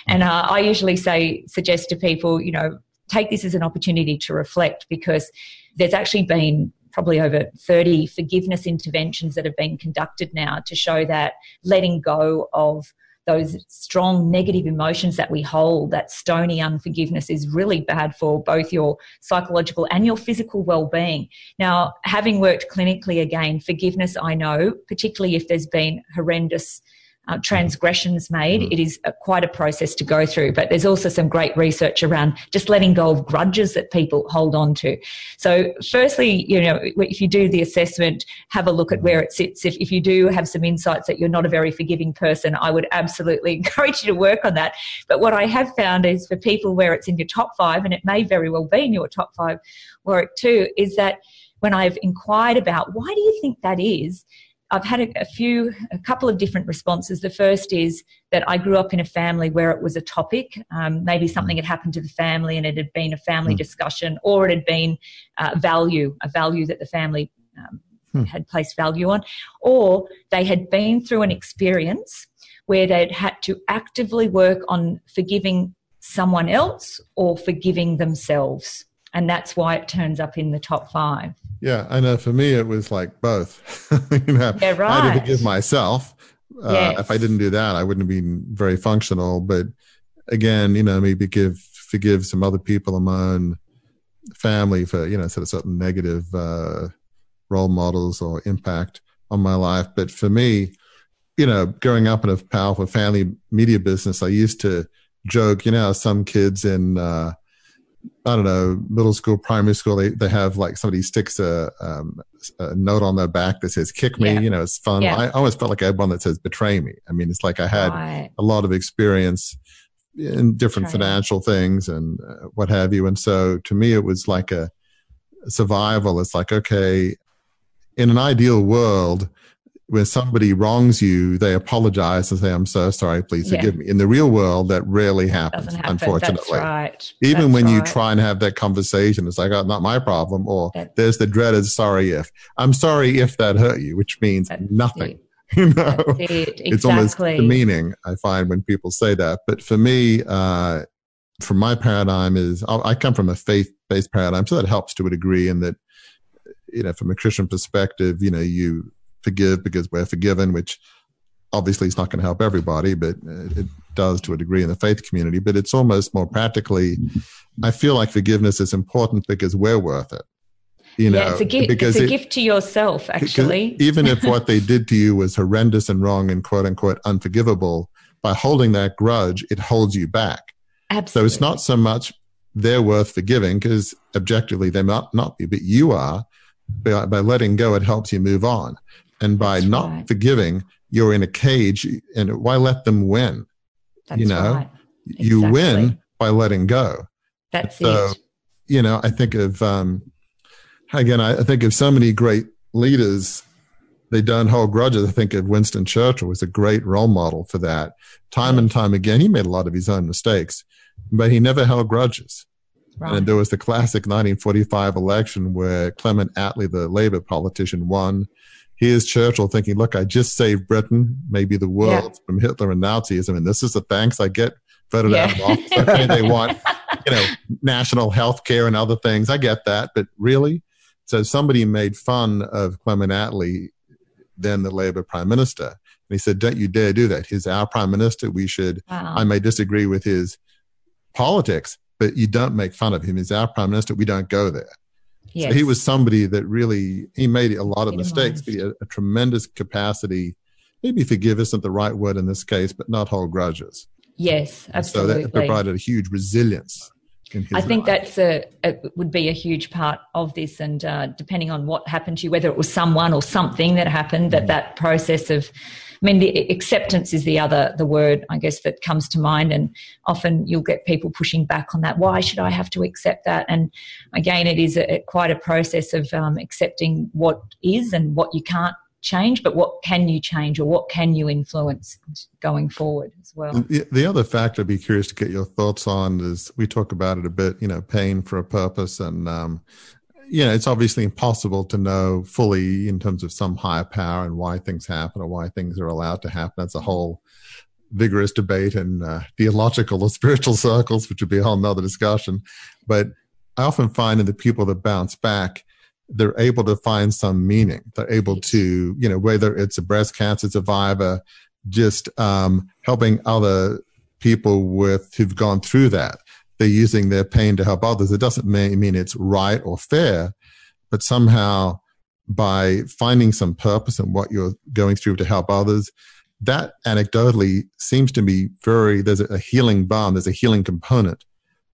And uh, I usually say, suggest to people, you know, take this as an opportunity to reflect because there's actually been probably over 30 forgiveness interventions that have been conducted now to show that letting go of those strong negative emotions that we hold, that stony unforgiveness is really bad for both your psychological and your physical well-being. Now, having worked clinically again, forgiveness, I know, particularly if there's been horrendous uh, transgressions made. Mm-hmm. It is a, quite a process to go through, but there's also some great research around just letting go of grudges that people hold on to. So, firstly, you know, if you do the assessment, have a look at where it sits. If, if you do have some insights that you're not a very forgiving person, I would absolutely encourage you to work on that. But what I have found is for people where it's in your top five, and it may very well be in your top five work too, is that when I've inquired about why do you think that is, I've had a, a, few, a couple of different responses. The first is that I grew up in a family where it was a topic. Um, maybe something had happened to the family and it had been a family mm. discussion, or it had been uh, value, a value that the family um, mm. had placed value on, or they had been through an experience where they'd had to actively work on forgiving someone else or forgiving themselves. And that's why it turns up in the top five.
Yeah, I know. For me, it was like both. you know,
yeah, right.
I had to forgive myself. Uh, yes. If I didn't do that, I wouldn't have been very functional. But again, you know, maybe give forgive some other people in my own family for you know sort of certain negative uh, role models or impact on my life. But for me, you know, growing up in a powerful family media business, I used to joke, you know, some kids in uh, I don't know, middle school, primary school, they, they have like somebody sticks a, um, a note on their back that says kick me. Yeah. You know, it's fun. Yeah. I always felt like I had one that says betray me. I mean, it's like I had right. a lot of experience in different right. financial things and uh, what have you. And so to me, it was like a survival. It's like, okay, in an ideal world, when somebody wrongs you, they apologize and say, I'm so sorry, please forgive me. In the real world, that rarely happens, happen. unfortunately.
Right.
Even
That's
when
right.
you try and have that conversation, it's like, oh, not my problem. Or there's the dreaded sorry if. I'm sorry if that hurt you, which means That's nothing. It. You know,
it. exactly.
it's almost the meaning I find, when people say that. But for me, uh, from my paradigm is, I come from a faith-based paradigm, so that helps to a degree in that, you know, from a Christian perspective, you know, you forgive because we're forgiven, which obviously is not going to help everybody, but it does to a degree in the faith community. But it's almost more practically, I feel like forgiveness is important because we're worth it. You know,
yeah, it's a gift. Because it's a it, gift to yourself, actually.
even if what they did to you was horrendous and wrong and quote unquote unforgivable, by holding that grudge, it holds you back.
Absolutely.
So it's not so much they're worth forgiving because objectively they might not be, but you are. By, by letting go, it helps you move on. And by That's not right. forgiving, you're in a cage. And why let them win?
That's
you know,
right.
exactly. you win by letting go.
That's so, it.
You know, I think of, um, again, I, I think of so many great leaders they don't hold grudges. I think of Winston Churchill was a great role model for that. Time and time again, he made a lot of his own mistakes, but he never held grudges. Right. And there was the classic 1945 election where Clement Attlee, the Labour politician, won here's Churchill thinking, look, I just saved Britain, maybe the world yeah. from Hitler and Nazism, and this is the thanks I get voted yeah. out of office. Okay, they want, you know, national health care and other things. I get that, but really? So somebody made fun of Clement Attlee, then the Labour Prime Minister. And he said, don't you dare do that. He's our Prime Minister. We should, wow. I may disagree with his politics, but you don't make fun of him. He's our Prime Minister. We don't go there. Yes. So he was somebody that really he made a lot of mistakes, but he had a tremendous capacity. Maybe forgive isn't the right word in this case, but not hold grudges.
Yes, absolutely.
So that provided a huge resilience.
I think life. that's a, a, would be a huge part of this, and uh, depending on what happened to you, whether it was someone or something that happened, that mm. that process of I mean, the acceptance is the other, the word, I guess, that comes to mind. And often you'll get people pushing back on that. Why should I have to accept that? And again, it is a, quite a process of um, accepting what is and what you can't change, but what can you change or what can you influence going forward as well?
The, the, other factor I'd be curious to get your thoughts on is we talk about it a bit, you know, pain for a purpose. And um, you know, it's obviously impossible to know fully in terms of some higher power and why things happen or why things are allowed to happen. That's a whole vigorous debate in uh, theological or spiritual circles, which would be a whole nother discussion. But I often find in the people that bounce back, they're able to find some meaning. They're able to, you know, whether it's a breast cancer survivor just um, helping other people with who've gone through that. They're using their pain to help others. It doesn't mean, mean it's right or fair, but somehow by finding some purpose in what you're going through to help others, that anecdotally seems to be very, there's a healing balm, there's a healing component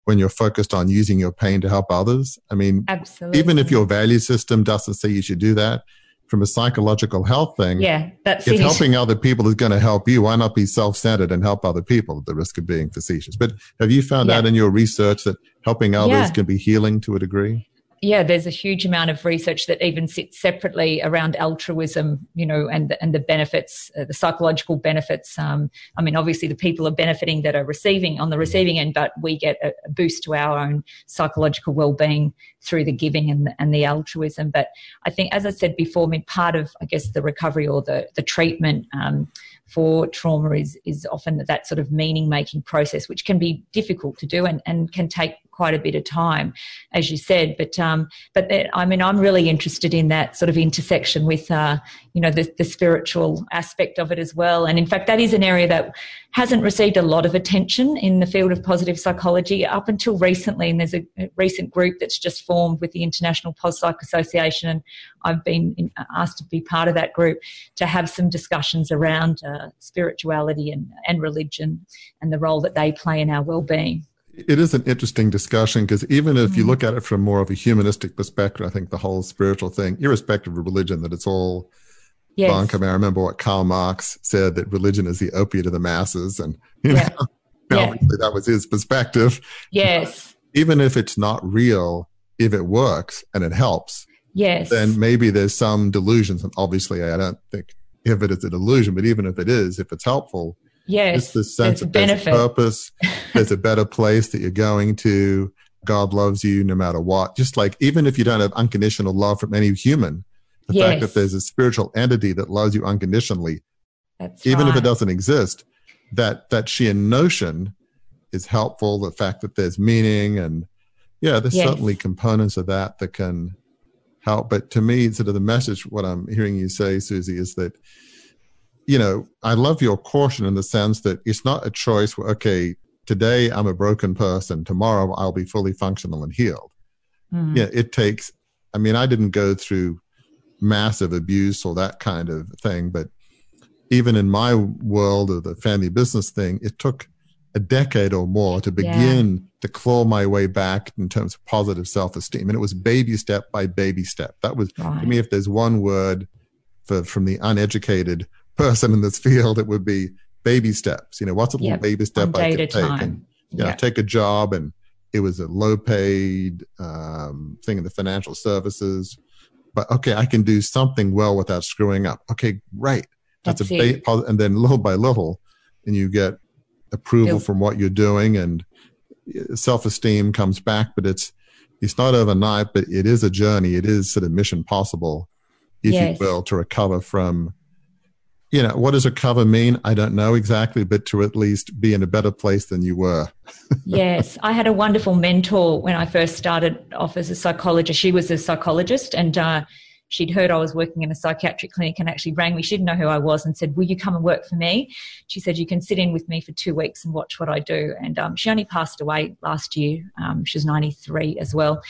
when you're focused on using your pain to help others. I mean,
Absolutely.
even if your value system doesn't say you should do that, from a psychological health thing,
yeah, that's
if helping other people is going to help you, why not be self-centered and help other people at the risk of being facetious? But have you found
Yeah.
out in your research that helping others
Yeah.
can be healing to a degree?
Yeah, there's a huge amount of research that even sits separately around altruism, you know, and and the benefits, uh, the psychological benefits. Um, I mean, obviously, the people are benefiting that are receiving on the receiving end, but we get a, a boost to our own psychological well-being through the giving and the, and the altruism. But I think, as I said before, I mean, part of I guess the recovery or the the treatment. Um, for trauma is is often that sort of meaning making process, which can be difficult to do and, and can take quite a bit of time, as you said. But um, but that, I mean, I'm really interested in that sort of intersection with uh, you know the, the spiritual aspect of it as well. And in fact, that is an area that hasn't received a lot of attention in the field of positive psychology up until recently. And there's a, recent group that's just formed with the International Pos Psych Association, and I've been asked to be part of that group to have some discussions around uh, spirituality and, and religion and the role that they play in our well-being.
It is an interesting discussion because even if you
Mm.
look at it from more of a humanistic perspective, I think the whole spiritual thing, irrespective of religion, that it's all
Yes.
bunk. I mean, I remember what Karl Marx said that religion is the opiate of the masses, and you
Yeah.
know,
Yeah.
obviously that was his perspective.
Yes.
Even if it's not real, if it works and it helps,
Yes.
then maybe there's some delusions. And obviously, I don't think if it is a delusion, but even if it is, if it's helpful,
yes.
it's the sense
There's a
there's
benefit.
purpose, there's a better place that you're going to. God loves you no matter what. Just like even if you don't have unconditional love from any human, the fact that there's a spiritual entity that loves you unconditionally,
That's
even if it doesn't exist, that that sheer notion is helpful. The fact that there's meaning and yeah, there's
Yes.
certainly components of that that can help. But to me, sort of the message, what I'm hearing you say, Suzy, is that you know I love your caution in the sense that it's not a choice. Where, okay, today I'm a broken person. Tomorrow I'll be fully functional and healed.
Mm.
Yeah, it takes. I mean, I didn't go through massive abuse or that kind of thing, but even in my world of the family business thing, it took a decade or more to begin to claw my way back in terms of positive self-esteem. And it was baby step by baby step. That was,
Right.
to me, if there's one word for, from the uneducated person in this field, it would be baby steps. You know, what's a little
Yep.
baby step I could take?
time.
And, you know,
Yeah.
take a job and it was a low paid um, thing in the financial services. But okay, I can do something well without screwing up. Okay, right. That's,
That's
a ba- and then little by little, and you get approval
Feel-
from what you're doing, and self esteem comes back. But it's it's not overnight, but it is a journey. It is sort of mission possible, if
Yes.
you will, to recover from. You know what does recover mean? I don't know exactly, but to at least be in a better place than you were.
yes, I had a wonderful mentor when I first started off as a psychologist. She was a psychologist and uh, she'd heard I was working in a psychiatric clinic and actually rang me. She didn't know who I was and said, Will you come and work for me? She said, You can sit in with me for two weeks and watch what I do. And um, she only passed away last year. Um, she was 93 as well.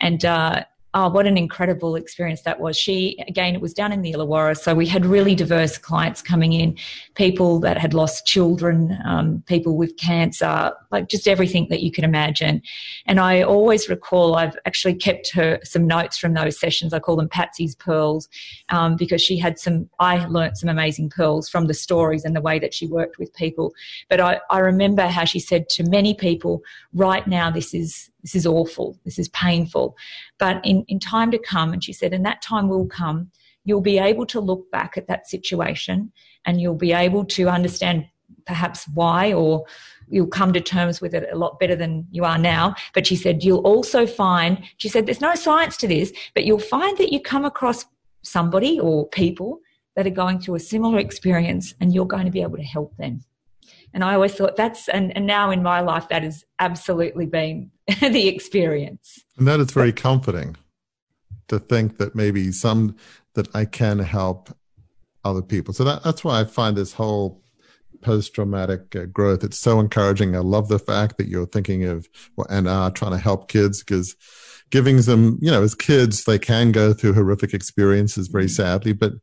And uh, Oh, what an incredible experience that was. She, again, it was down in the Illawarra. So we had really diverse clients coming in, people that had lost children, um, people with cancer, like just everything that you could imagine. And I always recall I've actually kept her some notes from those sessions. I call them Patsy's Pearls um, because she had some, I learnt some amazing pearls from the stories and the way that she worked with people. But I, I remember how she said to many people, right now, this is, this is awful. This is painful. But in, in time to come, and she said, and that time will come, you'll be able to look back at that situation and you'll be able to understand perhaps why or you'll come to terms with it a lot better than you are now. But she said, you'll also find, she said, there's no science to this, but you'll find that you come across somebody or people that are going through a similar experience and you're going to be able to help them. And I always thought that's, and, and now in my life, that has absolutely been the experience.
And that is very comforting to think that maybe some that I can help other people. So that, that's why I find this whole post traumatic uh, growth. It's so encouraging. I love the fact that you're thinking of and are trying to help kids because giving them, you know, as kids, they can go through horrific experiences very mm-hmm. sadly, but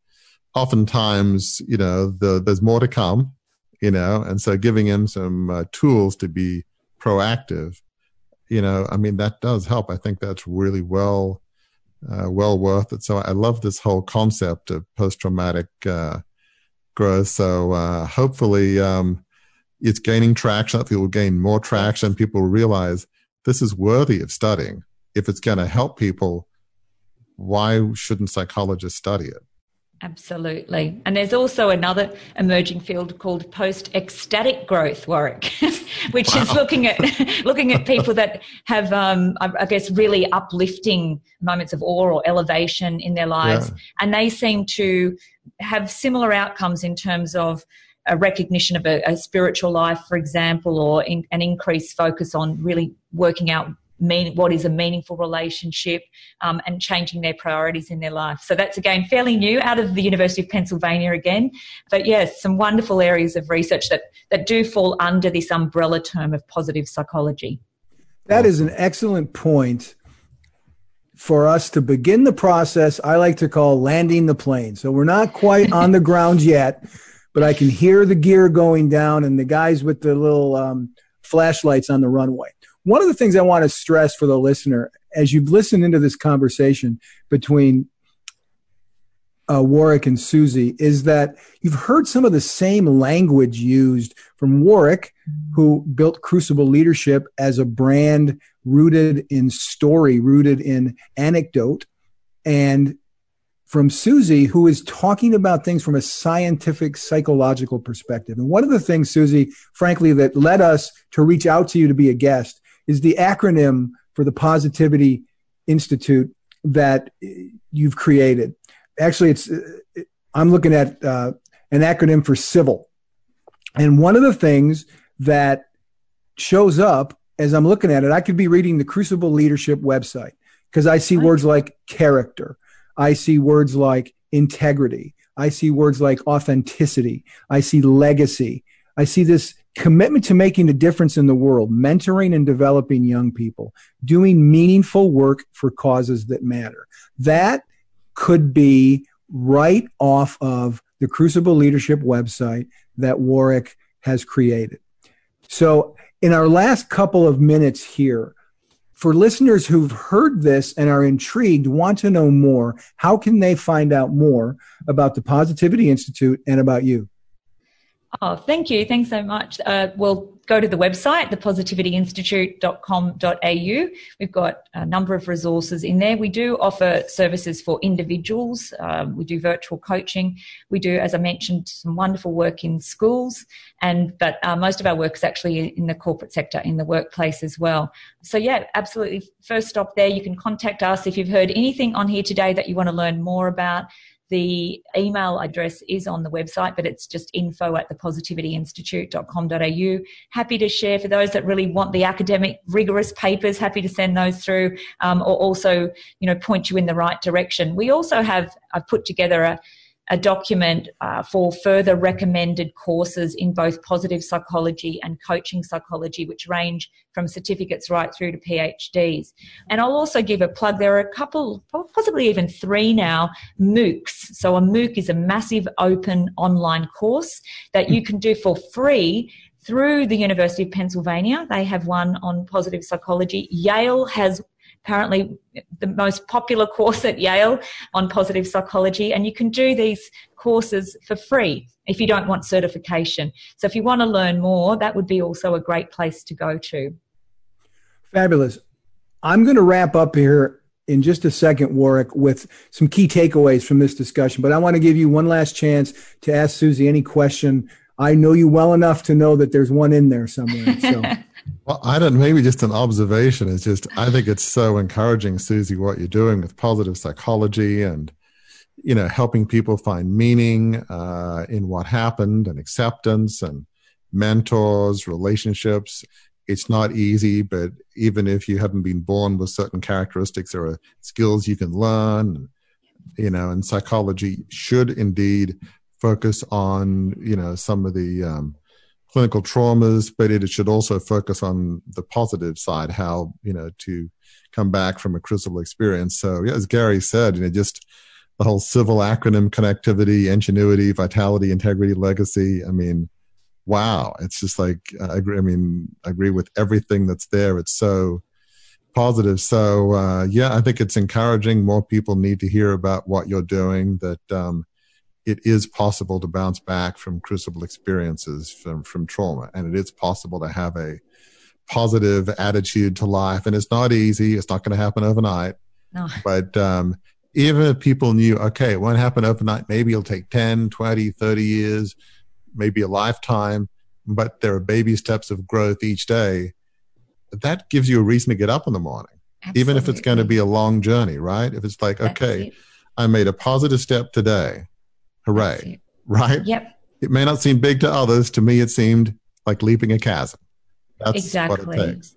oftentimes, you know, the, there's more to come, you know, and so giving them some uh, tools to be proactive, you know, I mean, that does help. I think that's really well, uh, well worth it. So I love this whole concept of post traumatic uh, growth. So uh, hopefully, um, it's gaining traction. Hopefully, it will gain more traction. People realize this is worthy of studying if it's going to help people, why shouldn't psychologists study it?
Absolutely. And there's also another emerging field called post-ecstatic growth, Warwick, which wow. is looking at looking at people that have, um, I guess, really uplifting moments of awe or elevation in their lives, yeah. and they seem to have similar outcomes in terms of a recognition of a, a spiritual life, for example, or in, an increased focus on really working out mean, what is a meaningful relationship um, and changing their priorities in their life. So that's again fairly new out of the University of Pennsylvania again. But yes, some wonderful areas of research that, that do fall under this umbrella term of positive psychology.
That is an excellent point for us to begin the process I like to call landing the plane. So we're not quite on the ground yet, but I can hear the gear going down and the guys with the little um, flashlights on the runway. One of the things I want to stress for the listener, as you've listened into this conversation between uh, Warwick and Suzy, is that you've heard some of the same language used from Warwick, who built Crucible Leadership as a brand rooted in story, rooted in anecdote, and from Suzy, who is talking about things from a scientific, psychological perspective. And one of the things, Suzy, frankly, that led us to reach out to you to be a guest is the acronym for the Positivity Institute that you've created. Actually, it's I'm looking at uh, an acronym for civil, and one of the things that shows up as I'm looking at it, I could be reading the Crucible Leadership website because I see words like character, I see words like integrity, I see words like authenticity, I see legacy, I see this commitment to making a difference in the world, mentoring and developing young people, doing meaningful work for causes that matter. That could be right off of the Crucible Leadership website that Warwick has created. So, in our last couple of minutes here, for listeners who've heard this and are intrigued, want to know more, how can they find out more about the Positivity Institute and about you?
Oh, thank you. Thanks so much. Uh, well, go to the website, thepositivityinstitute.com.au. We've got a number of resources in there. We do offer services for individuals. Um, we do virtual coaching. We do, as I mentioned, some wonderful work in schools, and but uh, most of our work is actually in the corporate sector, in the workplace as well. So yeah, absolutely. First stop there. You can contact us if you've heard anything on here today that you want to learn more about. The email address is on the website, but it's just info at thepositivityinstitute.com.au. Happy to share for those that really want the academic rigorous papers, happy to send those through um, or also, you know, point you in the right direction. We also have, I've put together a a document uh, for further recommended courses in both positive psychology and coaching psychology, which range from certificates right through to PhDs. And I'll also give a plug. There are a couple, possibly even three now, MOOCs. So a MOOC is a massive open online course that you can do for free through the University of Pennsylvania. They have one on positive psychology. Yale has apparently the most popular course at Yale on positive psychology. And you can do these courses for free if you don't want certification. So if you want to learn more, that would be also a great place to go to.
Fabulous. I'm going to wrap up here in just a second, Warwick, with some key takeaways from this discussion. But I want to give you one last chance to ask Suzy any question. I know you well enough to know that there's one in there somewhere. So.
Well, I don't. Maybe just an observation. is just I think it's so encouraging, Suzy, what you're doing with positive psychology and you know helping people find meaning uh, in what happened and acceptance and mentors, relationships. It's not easy, but even if you haven't been born with certain characteristics, there are skills you can learn. You know, and psychology should indeed focus on you know some of the um, clinical traumas, but it should also focus on the positive side, how, you know, to come back from a crucible experience. So, yeah, as Gary said, you know, just the whole civil acronym connectivity, ingenuity, vitality, integrity, legacy. I mean, wow. It's just like, I agree. I mean, I agree with everything that's there. It's so positive. So, uh, yeah, I think it's encouraging. More people need to hear about what you're doing that, um, it is possible to bounce back from crucible experiences from, from trauma and it is possible to have a positive attitude to life and it's not easy it's not going to happen overnight no. but um, even if people knew, okay, it won't happen overnight, maybe it'll take 10, 20, 30 years, maybe a lifetime, but there are baby steps of growth each day. That gives you a reason to get up in the morning, Absolutely. even if it's going to be a long journey, right? If it's like, okay, I made a positive step today. Hooray. Right?
Yep.
It may not seem big to others. To me, it seemed like leaping a chasm. That's exactly. what it takes.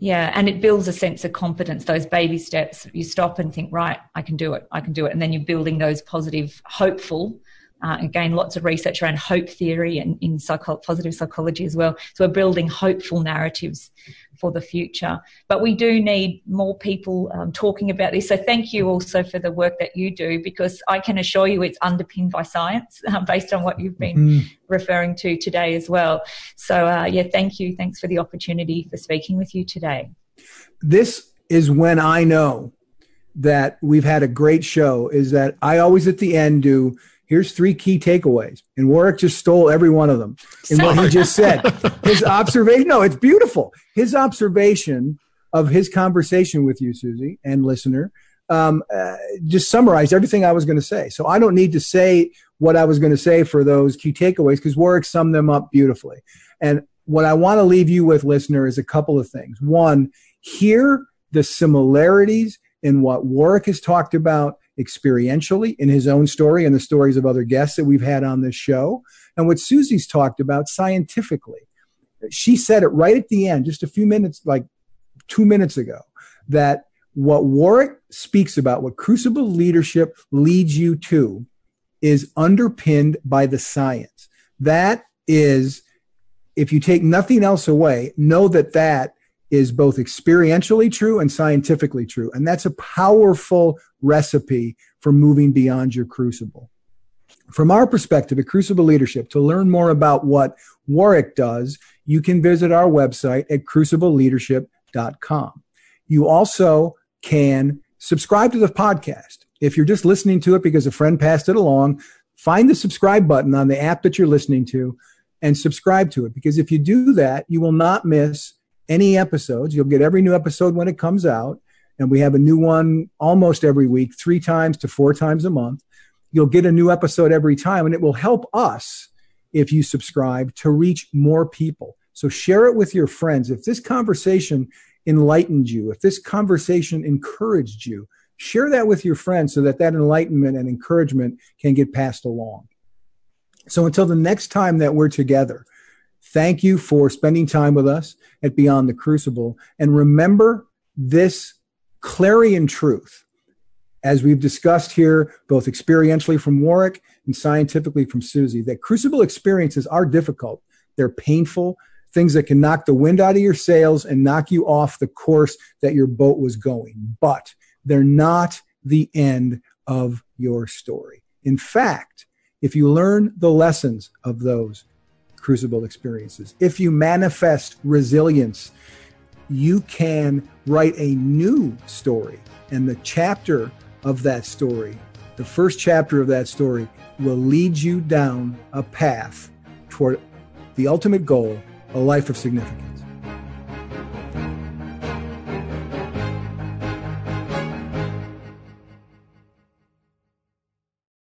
Yeah, and it builds a sense of confidence. Those baby steps, you stop and think, right, I can do it, I can do it, and then you're building those positive, hopeful. Uh, again, lots of research around hope theory and in psycho- positive psychology as well. So we're building hopeful narratives for the future. But we do need more people um, talking about this. So thank you also for the work that you do because I can assure you it's underpinned by science um, based on what you've been mm-hmm. referring to today as well. So uh, yeah, thank you. Thanks for the opportunity for speaking with you today.
This is when I know that we've had a great show is that I always at the end do here's three key takeaways. And Warwick just stole every one of them in what he just said. His observation, no, it's beautiful. His observation of his conversation with you, Suzy, and listener, um, uh, just summarized everything I was going to say. So I don't need to say what I was going to say for those key takeaways because Warwick summed them up beautifully. And what I want to leave you with, listener, is a couple of things. One, hear the similarities in what Warwick has talked about experientially in his own story and the stories of other guests that we've had on this show, and what Suzy's talked about scientifically. She said it right at the end, just a few minutes, like two minutes ago, that what Warwick speaks about, what crucible leadership leads you to, is underpinned by the science. That is, if you take nothing else away, know that that is both experientially true and scientifically true. And that's a powerful recipe for moving beyond your crucible. From our perspective at Crucible Leadership, to learn more about what Warwick does, you can visit our website at crucibleleadership.com. You also can subscribe to the podcast. If you're just listening to it because a friend passed it along, find the subscribe button on the app that you're listening to and subscribe to it. Because if you do that, you will not miss any episodes. You'll get every new episode when it comes out. And we have a new one almost every week, three times to four times a month. You'll get a new episode every time, and it will help us, if you subscribe, to reach more people. So share it with your friends. If this conversation enlightened you, if this conversation encouraged you, share that with your friends so that that enlightenment and encouragement can get passed along. So until the next time that we're together, Thank you for spending time with us at Beyond the Crucible. And remember this clarion truth, as we've discussed here, both experientially from Warwick and scientifically from Suzy, that crucible experiences are difficult. They're painful, things that can knock the wind out of your sails and knock you off the course that your boat was going. But they're not the end of your story. In fact, if you learn the lessons of those, crucible experiences. If you manifest resilience, you can write a new story. And the chapter of that story, the first chapter of that story, will lead you down a path toward the ultimate goal, a life of significance.